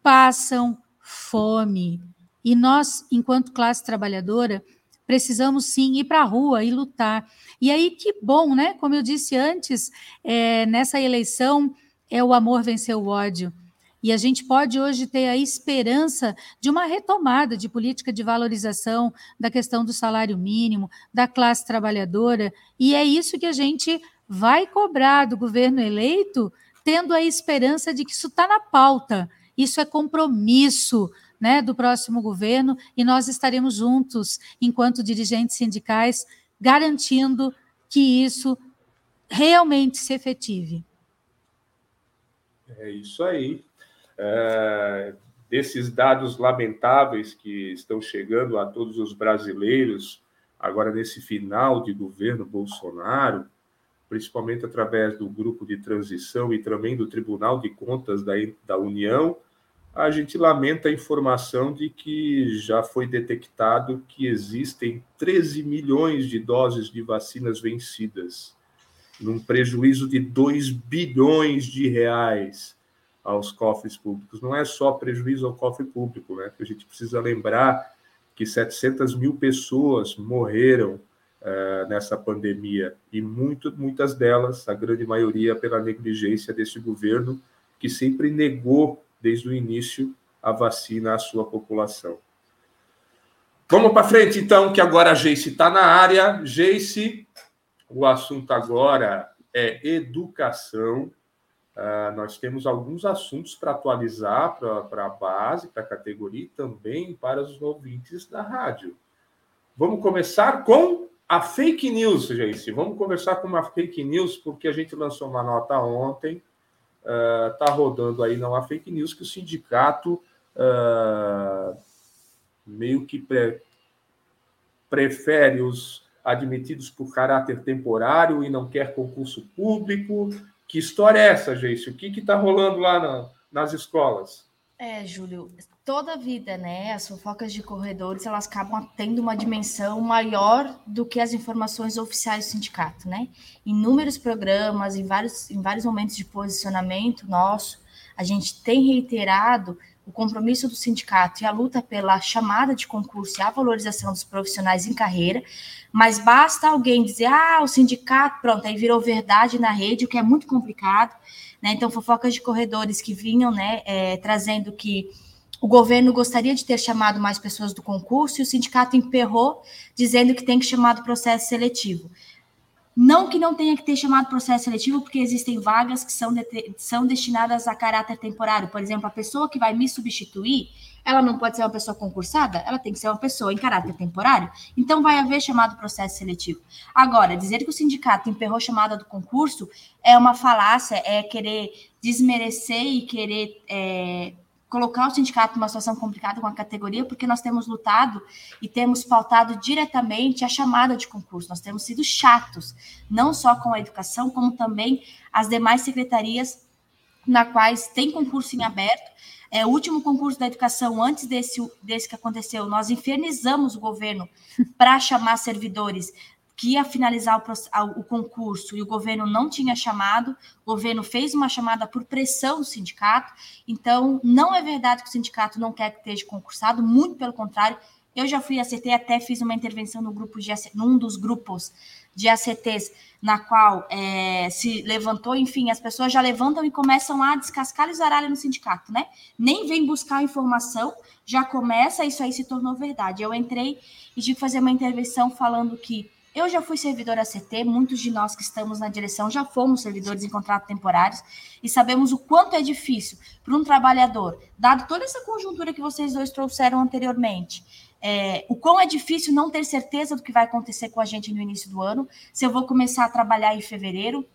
passam fome. E nós, enquanto classe trabalhadora, precisamos sim ir para a rua e lutar. E aí, que bom, né? Como eu disse antes, é, nessa eleição é o amor vencer o ódio. E a gente pode hoje ter a esperança de uma retomada de política de valorização da questão do salário mínimo, da classe trabalhadora, e é isso que a gente vai cobrar do governo eleito, tendo a esperança de que isso está na pauta. Isso é compromisso né, do próximo governo e nós estaremos juntos, enquanto dirigentes sindicais, garantindo que isso realmente se efetive. É isso aí. É, desses dados lamentáveis que estão chegando a todos os brasileiros, agora nesse final de governo Bolsonaro, principalmente através do grupo de transição e também do Tribunal de Contas da, da União, a gente lamenta a informação de que já foi detectado que existem 13 milhões de doses de vacinas vencidas, num prejuízo de 2 bilhões de reais aos cofres públicos. Não é só prejuízo ao cofre público, né? A gente precisa lembrar que 700 mil pessoas morreram uh, nessa pandemia e muito, muitas delas, a grande maioria, pela negligência desse governo que sempre negou desde o início a vacina à sua população. Vamos para frente, então, que agora a Geice está na área. Geice, o assunto agora é educação. Uh, nós temos alguns assuntos para atualizar para a base, para a categoria e também para os ouvintes da rádio. Vamos começar com a fake news, gente. Vamos conversar com uma fake news, porque a gente lançou uma nota ontem. Está uh, rodando aí não a fake news que o sindicato uh, meio que pre prefere os admitidos por caráter temporário e não quer concurso público. Que história é essa, gente? O que está rolando lá na, nas escolas? É, Júlio, toda a vida, né? As fofocas de corredores elas acabam tendo uma dimensão maior do que as informações oficiais do sindicato, né? Inúmeros programas, em vários, em vários momentos de posicionamento nosso, a gente tem reiterado o compromisso do sindicato e a luta pela chamada de concurso e a valorização dos profissionais em carreira, mas basta alguém dizer, ah, o sindicato, pronto, aí virou verdade na rede, o que é muito complicado, né? Então, fofocas de corredores que vinham, né, é, trazendo que o governo gostaria de ter chamado mais pessoas do concurso e o sindicato emperrou, dizendo que tem que chamar do processo seletivo. Não que não tenha que ter chamado processo seletivo, porque existem vagas que são, de, são destinadas a caráter temporário. Por exemplo, a pessoa que vai me substituir, ela não pode ser uma pessoa concursada, ela tem que ser uma pessoa em caráter temporário. Então, vai haver chamado processo seletivo. Agora, dizer que o sindicato emperrou chamada do concurso é uma falácia, é querer desmerecer e querer. É, colocar o sindicato numa situação complicada com a categoria, porque nós temos lutado e temos pautado diretamente a chamada de concurso. Nós temos sido chatos, não só com a educação, como também as demais secretarias na quais tem concurso em aberto. É, o último concurso da educação, antes desse, desse que aconteceu, nós infernizamos o governo para chamar servidores que ia finalizar o, o, concurso e o governo não tinha chamado, o governo fez uma chamada por pressão do sindicato, então não é verdade que o sindicato não quer que esteja concursado, muito pelo contrário, eu já fui ACT, até fiz uma intervenção no grupo de num dos grupos de ACTs, na qual é, se levantou, enfim, as pessoas já levantam e começam a descascar os zaralhos no sindicato, né? Nem vem buscar informação, já começa, isso aí se tornou verdade. Eu entrei e tive que fazer uma intervenção falando que eu já fui servidor ACT, muitos de nós que estamos na direção já fomos servidores em contrato temporários e sabemos o quanto é difícil para um trabalhador, dado toda essa conjuntura que vocês dois trouxeram anteriormente, é, o quão é difícil não ter certeza do que vai acontecer com a gente no início do ano, se eu vou começar a trabalhar em fevereiro,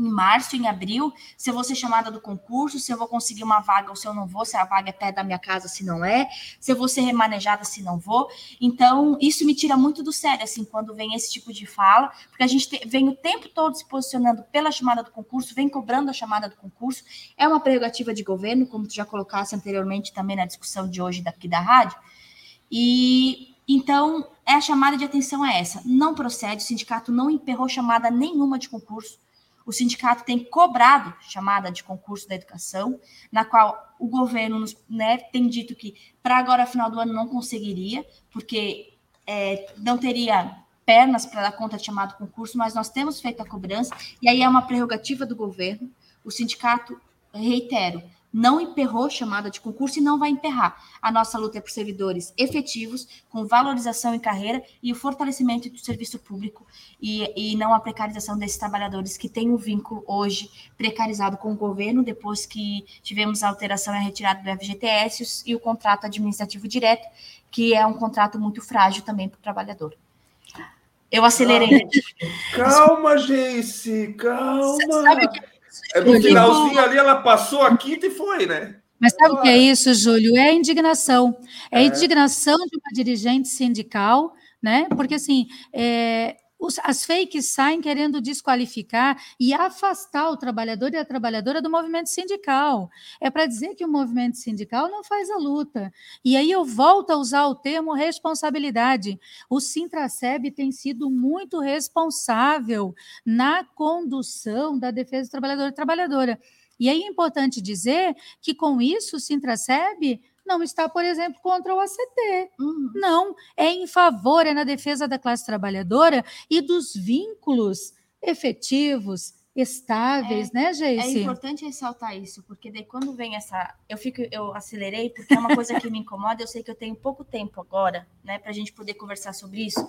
em março, em abril, se eu vou ser chamada do concurso, se eu vou conseguir uma vaga ou se eu não vou, se a vaga é perto da minha casa, se não é, se eu vou ser remanejada, se não vou. Então, isso me tira muito do sério, assim, quando vem esse tipo de fala, porque a gente te, vem o tempo todo se posicionando pela chamada do concurso, vem cobrando a chamada do concurso. É uma prerrogativa de governo, como tu já colocasse anteriormente também na discussão de hoje daqui da rádio. E então, é a chamada de atenção é essa. Não procede, o sindicato não emperrou chamada nenhuma de concurso o sindicato tem cobrado chamada de concurso da educação, na qual o governo né, tem dito que para agora, final do ano, não conseguiria, porque é, não teria pernas para dar conta de chamado concurso, mas nós temos feito a cobrança, e aí é uma prerrogativa do governo. O sindicato, reitero, não emperrou chamada de concurso e não vai emperrar. A nossa luta é por servidores efetivos, com valorização em carreira e o fortalecimento do serviço público e, e não a precarização desses trabalhadores que têm um vínculo hoje precarizado com o governo, depois que tivemos a alteração e a retirada do FGTS e o contrato administrativo direto, que é um contrato muito frágil também para o trabalhador. Eu acelerei. Calma, Geice, calma. Sabe que é, no finalzinho ali, ela passou a quinta e foi, né? Mas sabe o que é isso, Júlio? É a indignação. É a é. indignação de uma dirigente sindical, né? Porque, assim, é, os, as fakes saem querendo desqualificar e afastar o trabalhador e a trabalhadora do movimento sindical. É para dizer que o movimento sindical não faz a luta. E aí eu volto a usar o termo responsabilidade. O Sintraceb tem sido muito responsável na condução da defesa do trabalhador e trabalhadora. E aí é importante dizer que, com isso, o Sintraceb não está, por exemplo, contra o ACT. Uhum. Não, é em favor, é na defesa da classe trabalhadora e dos vínculos efetivos, estáveis, é, né, Geice? É importante ressaltar isso, porque daí quando vem essa. Eu fico, eu acelerei, porque é uma coisa que me incomoda, eu sei que eu tenho pouco tempo agora, né, para a gente poder conversar sobre isso,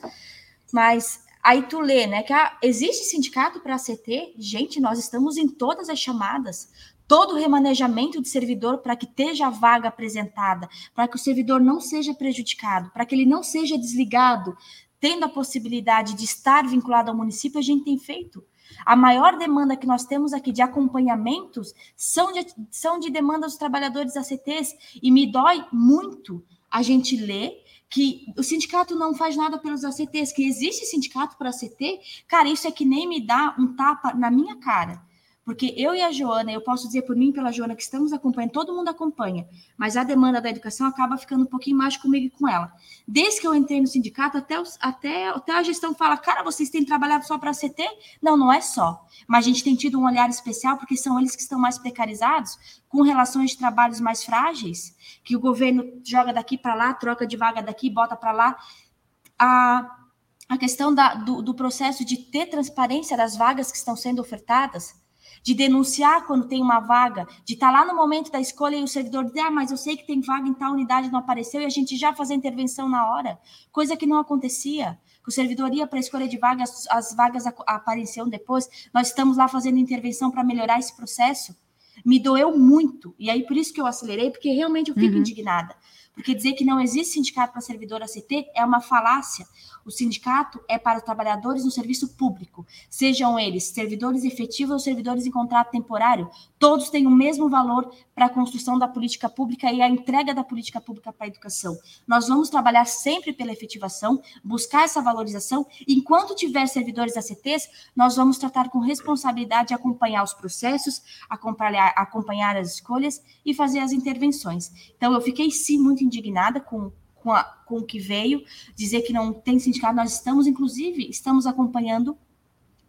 mas Aí tu lê, né, que ah, existe sindicato para a CT? Gente, nós estamos em todas as chamadas. Todo o remanejamento de servidor para que esteja a vaga apresentada, para que o servidor não seja prejudicado, para que ele não seja desligado, tendo a possibilidade de estar vinculado ao município, a gente tem feito. A maior demanda que nós temos aqui de acompanhamentos são de, são de demanda dos trabalhadores ACTs, e me dói muito a gente ler que o sindicato não faz nada pelos ACTs, que existe sindicato para ACT, cara, isso é que nem me dá um tapa na minha cara. Porque eu e a Joana, eu posso dizer por mim e pela Joana que estamos acompanhando, todo mundo acompanha, mas a demanda da educação acaba ficando um pouquinho mais comigo e com ela. Desde que eu entrei no sindicato, até, os, até, até a gestão fala, cara, vocês têm trabalhado só para CT? Não, não é só. Mas a gente tem tido um olhar especial porque são eles que estão mais precarizados, com relações de trabalhos mais frágeis, que o governo joga daqui para lá, troca de vaga daqui, bota para lá. A, a questão da, do, do processo de ter transparência das vagas que estão sendo ofertadas, de denunciar quando tem uma vaga, de estar tá lá no momento da escolha e o servidor dizer, ah, mas eu sei que tem vaga em tal unidade, não apareceu, e a gente já fazer intervenção na hora, coisa que não acontecia. O servidor ia para a escolha de vagas, as vagas apareciam depois, nós estamos lá fazendo intervenção para melhorar esse processo. Me doeu muito, e aí por isso que eu acelerei, porque realmente eu fico uhum. indignada. Porque dizer que não existe sindicato para servidor ACT é uma falácia. O sindicato é para os trabalhadores no serviço público, sejam eles servidores efetivos ou servidores em contrato temporário, todos têm o mesmo valor para a construção da política pública e a entrega da política pública para a educação. Nós vamos trabalhar sempre pela efetivação, buscar essa valorização. Enquanto tiver servidores ACTs, nós vamos tratar com responsabilidade de acompanhar os processos, acompanhar, acompanhar as escolhas e fazer as intervenções. Então, eu fiquei sim muito indignada com com, a, com o que veio, dizer que não tem sindicato, nós estamos, inclusive, estamos acompanhando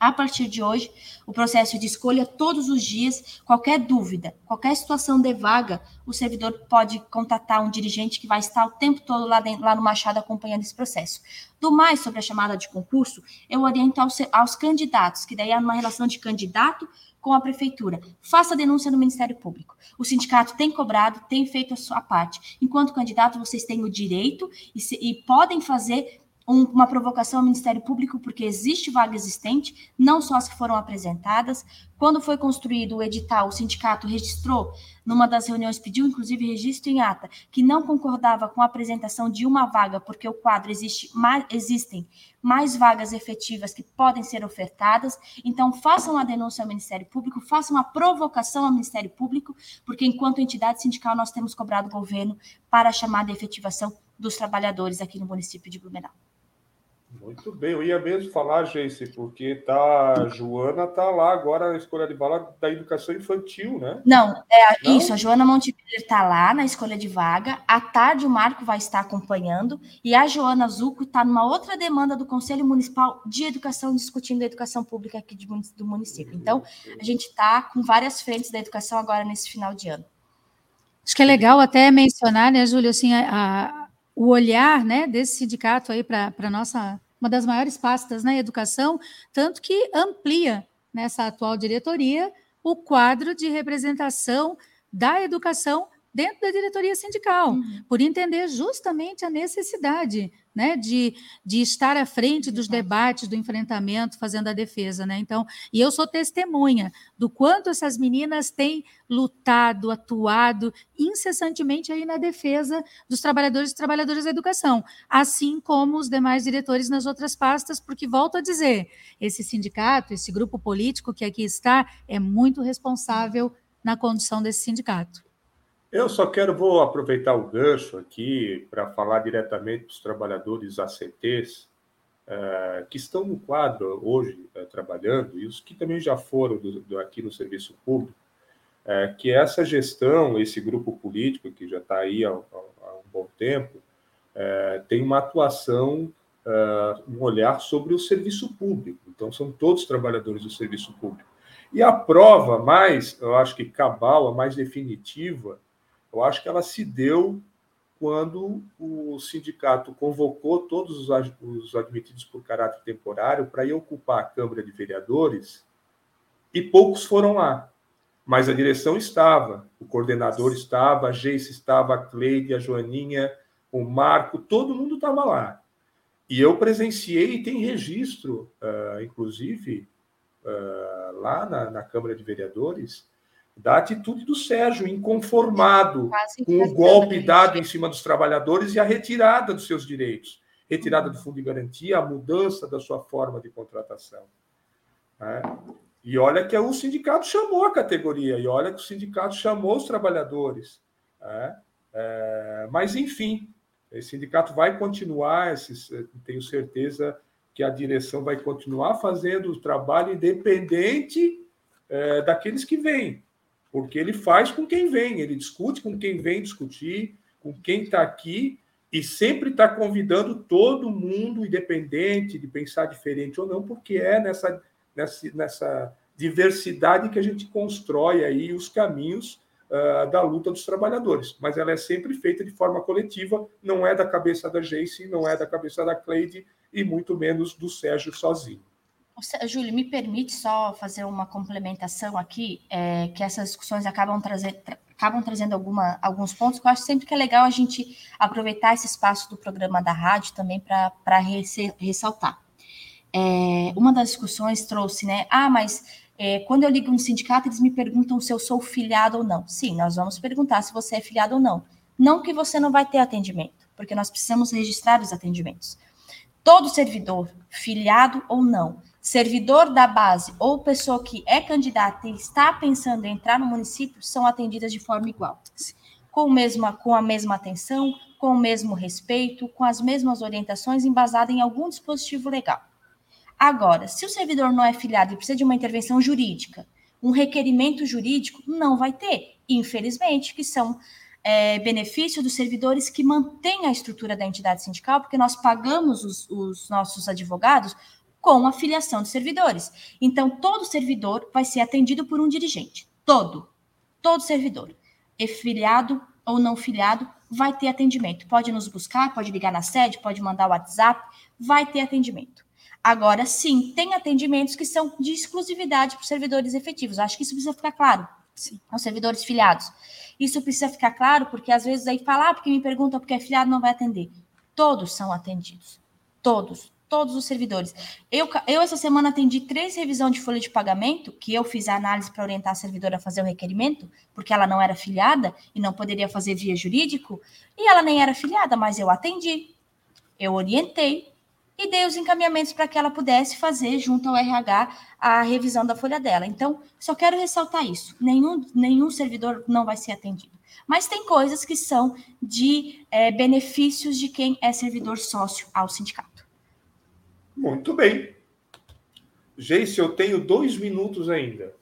a partir de hoje, o processo de escolha todos os dias, qualquer dúvida, qualquer situação de vaga, o servidor pode contatar um dirigente que vai estar o tempo todo lá, dentro, lá no Machado acompanhando esse processo. Do mais sobre a chamada de concurso, eu oriento aos, aos candidatos, que daí é uma relação de candidato com a prefeitura. Faça a denúncia no Ministério Público. O sindicato tem cobrado, tem feito a sua parte. Enquanto candidato, vocês têm o direito e, se, e podem fazer um, uma provocação ao Ministério Público, porque existe vaga existente, não só as que foram apresentadas. Quando foi construído o edital, o sindicato registrou, numa das reuniões, pediu inclusive registro em ata, que não concordava com a apresentação de uma vaga, porque o quadro existe mais, existem mais vagas efetivas que podem ser ofertadas. Então, façam a denúncia ao Ministério Público, façam a provocação ao Ministério Público, porque enquanto entidade sindical nós temos cobrado o governo para a chamada efetivação dos trabalhadores aqui no município de Blumenau. Muito bem, eu ia mesmo falar, Geice, porque tá, a Joana está lá agora na escolha de vaga da educação infantil, né? Não, é Não? isso, a Joana Montevideo está lá na escolha de vaga, à tarde o Marco vai estar acompanhando, e a Joana Zuco está numa outra demanda do Conselho Municipal de Educação, discutindo a educação pública aqui de, do município. Então, a gente está com várias frentes da educação agora nesse final de ano. Acho que é legal até mencionar, né, Júlio, assim, a o olhar né, desse sindicato aí para a nossa, uma das maiores pastas na né, educação, tanto que amplia nessa atual diretoria o quadro de representação da educação dentro da diretoria sindical, uhum. por entender justamente a necessidade né, de, de estar à frente dos debates, do enfrentamento, fazendo a defesa. Né? Então, e eu sou testemunha do quanto essas meninas têm lutado, atuado incessantemente aí na defesa dos trabalhadores e trabalhadoras da educação, assim como os demais diretores nas outras pastas, porque, volto a dizer, esse sindicato, esse grupo político que aqui está, é muito responsável na condução desse sindicato. Eu só quero, vou aproveitar o gancho aqui para falar diretamente dos trabalhadores ACTs uh, que estão no quadro hoje uh, trabalhando e os que também já foram do, do, aqui no serviço público, uh, que essa gestão, esse grupo político que já está aí há, há, um bom tempo, tem uma atuação, um olhar sobre o serviço público. Então, são todos trabalhadores do serviço público. E a prova mais, eu acho que cabal, a mais definitiva, eu acho que ela se deu quando o sindicato convocou todos os admitidos por caráter temporário para ir ocupar a Câmara de Vereadores e poucos foram lá. Mas a direção estava, o coordenador estava, a Geice estava, a Cleide, a Joaninha, o Marco, todo mundo estava lá. E eu presenciei, e tem registro, uh, inclusive, uh, lá na, na, Câmara de Vereadores, da atitude do Sérgio, inconformado com o golpe dado em cima dos trabalhadores e a retirada dos seus direitos. Retirada do fundo de garantia, a mudança da sua forma de contratação. Né? E olha que o sindicato chamou a categoria, e olha que o sindicato chamou os trabalhadores. Né? É, mas, enfim, esse sindicato vai continuar, esses, tenho certeza que a direção vai continuar fazendo o trabalho independente é, daqueles que vêm, porque ele faz com quem vem, ele discute com quem vem discutir, com quem está aqui, e sempre está convidando todo mundo, independente de pensar diferente ou não, porque é nessa, nessa, nessa diversidade que a gente constrói aí os caminhos uh, da luta dos trabalhadores, mas ela é sempre feita de forma coletiva, não é da cabeça da Jace, não é da cabeça da Cleide e muito menos do Sérgio sozinho. Júlio, me permite só fazer uma complementação aqui, é, que essas discussões acabam, trazer, tra acabam trazendo alguma, alguns pontos que eu acho sempre que é legal a gente aproveitar esse espaço do programa da rádio também para ressaltar. É, uma das discussões trouxe, né? Ah, mas é, quando eu ligo no sindicato, eles me perguntam se eu sou filiado ou não. Sim, nós vamos perguntar se você é filiado ou não. Não que você não vai ter atendimento, porque nós precisamos registrar os atendimentos. Todo servidor, filiado ou não, servidor da base ou pessoa que é candidata e está pensando em entrar no município, são atendidas de forma igual. Com, mesma, com a mesma atenção, com o mesmo respeito, com as mesmas orientações embasadas em algum dispositivo legal. Agora, se o servidor não é filiado e precisa de uma intervenção jurídica, um requerimento jurídico, não vai ter, infelizmente, que são é, benefícios dos servidores que mantêm a estrutura da entidade sindical, porque nós pagamos os, os nossos advogados com a filiação dos servidores. Então, todo servidor vai ser atendido por um dirigente. Todo. Todo servidor. E filiado ou não filiado, vai ter atendimento. Pode nos buscar, pode ligar na sede, pode mandar o WhatsApp, vai ter atendimento. Agora, sim, tem atendimentos que são de exclusividade para os servidores efetivos. Acho que isso precisa ficar claro. Sim. Aos servidores filiados. Isso precisa ficar claro, porque às vezes aí fala, ah, porque me perguntam porque é filiado, não vai atender. Todos são atendidos. Todos. Todos os servidores. Eu, eu essa semana atendi três revisões de folha de pagamento, que eu fiz a análise para orientar a servidora a fazer o requerimento, porque ela não era filiada e não poderia fazer via jurídico, e ela nem era filiada, mas eu atendi. Eu orientei, e dei os encaminhamentos para que ela pudesse fazer, junto ao RH, a revisão da folha dela. Então, só quero ressaltar isso: nenhum, nenhum servidor não vai ser atendido. Mas tem coisas que são de é, benefícios de quem é servidor sócio ao sindicato. Muito bem. Geice, eu tenho dois minutos ainda.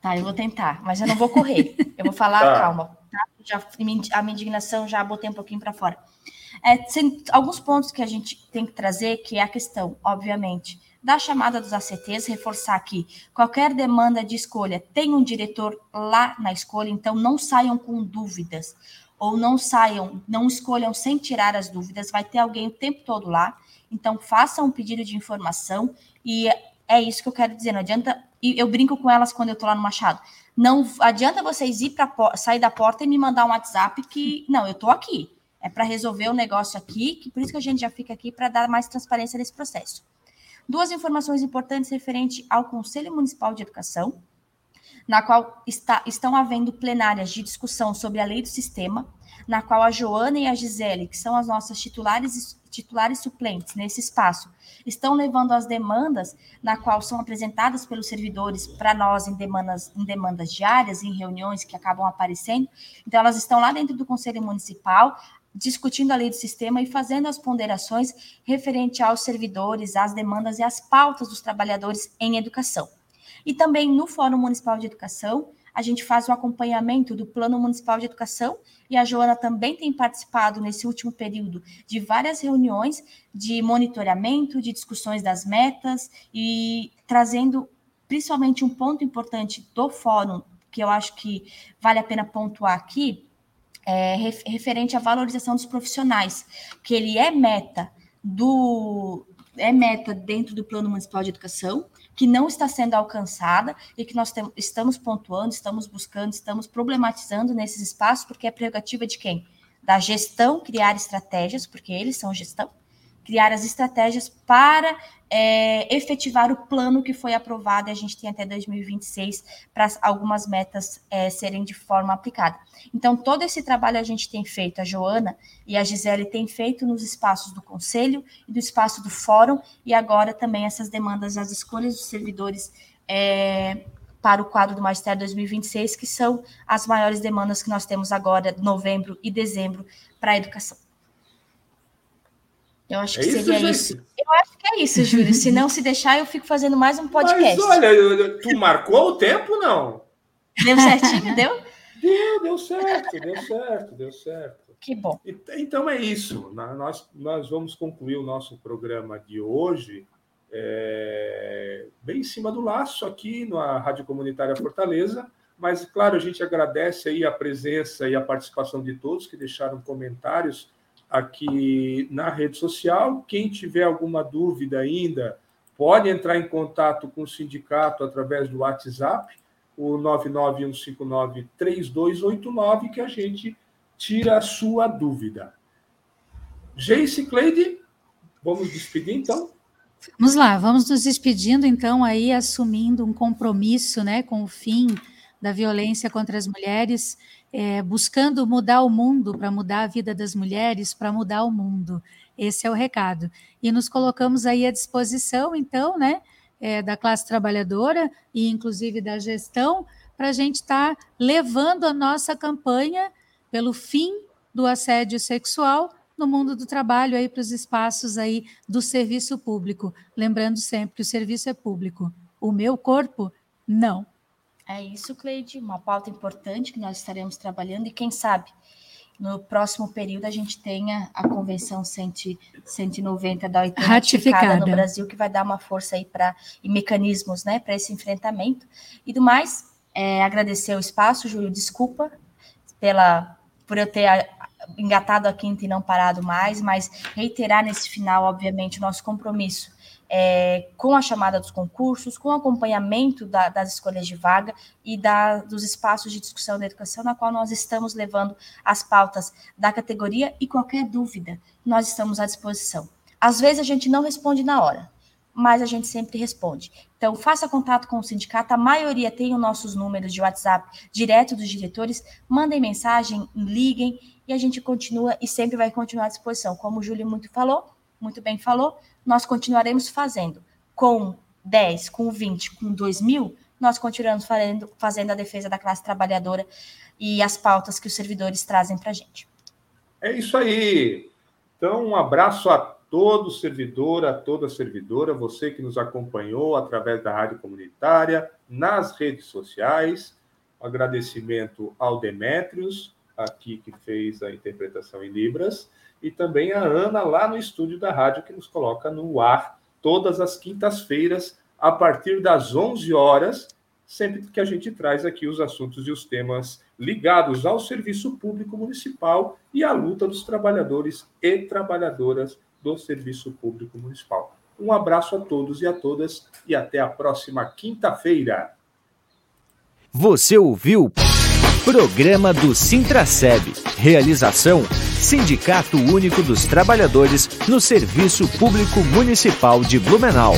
Tá, eu vou tentar, mas eu não vou correr. eu vou falar, tá. calma. Tá? Já, a minha indignação já botei um pouquinho para fora. É, tem alguns pontos que a gente tem que trazer, que é a questão, obviamente, da chamada dos ACTs, reforçar que qualquer demanda de escolha tem um diretor lá na escolha, então não saiam com dúvidas, ou não saiam, não escolham sem tirar as dúvidas, vai ter alguém o tempo todo lá, então façam um pedido de informação, e é isso que eu quero dizer, não adianta, e eu brinco com elas quando eu tô lá no Machado, não adianta vocês ir para sair da porta e me mandar um WhatsApp que, não, eu tô aqui, é para resolver o negócio aqui, que por isso que a gente já fica aqui para dar mais transparência nesse processo. Duas informações importantes referente ao Conselho Municipal de Educação, na qual está, estão havendo plenárias de discussão sobre a lei do sistema, na qual a Joana e a Gisele, que são as nossas titulares, titulares suplentes nesse espaço, estão levando as demandas, na qual são apresentadas pelos servidores para nós em demandas, em demandas diárias, em reuniões que acabam aparecendo. Então, elas estão lá dentro do Conselho Municipal, discutindo a lei do sistema e fazendo as ponderações referente aos servidores, às demandas e às pautas dos trabalhadores em educação. E também no Fórum Municipal de Educação, a gente faz o acompanhamento do Plano Municipal de Educação e a Joana também tem participado nesse último período de várias reuniões de monitoramento, de discussões das metas e trazendo principalmente um ponto importante do fórum que eu acho que vale a pena pontuar aqui, é, referente à valorização dos profissionais, que ele é meta do é meta dentro do Plano Municipal de Educação, que não está sendo alcançada e que nós tem, estamos pontuando, estamos buscando, estamos problematizando nesses espaços, porque é prerrogativa de quem? Da gestão criar estratégias, porque eles são gestão, criar as estratégias para é, efetivar o plano que foi aprovado e a gente tem até 2026 para algumas metas é, serem de forma aplicada. Então, todo esse trabalho a gente tem feito, a Joana e a Gisele têm feito nos espaços do Conselho e do espaço do Fórum, e agora também essas demandas, as escolhas dos servidores é, para o quadro do Magistério 2026, que são as maiores demandas que nós temos agora, novembro e dezembro, para a educação. Eu acho é que seria isso. Eu acho que é isso, Júlio. Se não se deixar, eu fico fazendo mais um podcast. Mas olha, tu marcou o tempo, não? Deu certinho, deu? Deu, deu certo, deu certo, deu certo. Que bom. Então é isso. Nós, nós vamos concluir o nosso programa de hoje é, bem em cima do laço aqui na Rádio Comunitária Fortaleza. Mas, claro, a gente agradece aí a presença e a participação de todos que deixaram comentários aqui na rede social. Quem tiver alguma dúvida ainda, pode entrar em contato com o sindicato através do WhatsApp, o 991593289, que a gente tira a sua dúvida. Geice Cleide, vamos despedir então? Vamos lá, vamos nos despedindo então aí, assumindo um compromisso né, com o fim da violência contra as mulheres é, buscando mudar o mundo, para mudar a vida das mulheres, para mudar o mundo. Esse é o recado. E nos colocamos aí à disposição, então, né, é, da classe trabalhadora e inclusive da gestão, para a gente estar tá levando a nossa campanha pelo fim do assédio sexual no mundo do trabalho aí para os espaços aí do serviço público. Lembrando sempre que o serviço é público. O meu corpo, não. É isso, Cleide, uma pauta importante que nós estaremos trabalhando e quem sabe no próximo período a gente tenha a convenção 100, 190 da OIT ratificada no Brasil que vai dar uma força aí para e mecanismos, né, para esse enfrentamento. E do mais, é, agradecer o espaço, Júlio, desculpa pela por eu ter engatado a quinta e não parado mais, mas reiterar nesse final, obviamente, o nosso compromisso é, com a chamada dos concursos, com o acompanhamento da, das escolhas de vaga e da, dos espaços de discussão da educação, na qual nós estamos levando as pautas da categoria e qualquer dúvida, nós estamos à disposição. Às vezes a gente não responde na hora, mas a gente sempre responde. Então, faça contato com o sindicato, a maioria tem os nossos números de WhatsApp direto dos diretores, mandem mensagem, liguem e a gente continua e sempre vai continuar à disposição. Como o Júlio muito falou, muito bem falou, nós continuaremos fazendo com 10, com 20, com 2 mil, nós continuamos fazendo, fazendo a defesa da classe trabalhadora e as pautas que os servidores trazem para a gente. É isso aí. Então, um abraço a todo servidor, a toda servidora, você que nos acompanhou através da rádio comunitária, nas redes sociais. Um agradecimento ao Demétrios, aqui que fez a interpretação em Libras e também a Ana lá no estúdio da rádio que nos coloca no ar todas as quintas-feiras a partir das 11 horas, sempre que a gente traz aqui os assuntos e os temas ligados ao serviço público municipal e à luta dos trabalhadores e trabalhadoras do serviço público municipal. Um abraço a todos e a todas e até a próxima quinta-feira. Você ouviu Programa do Sintraceb. Realização Sindicato Único dos Trabalhadores no Serviço Público Municipal de Blumenau.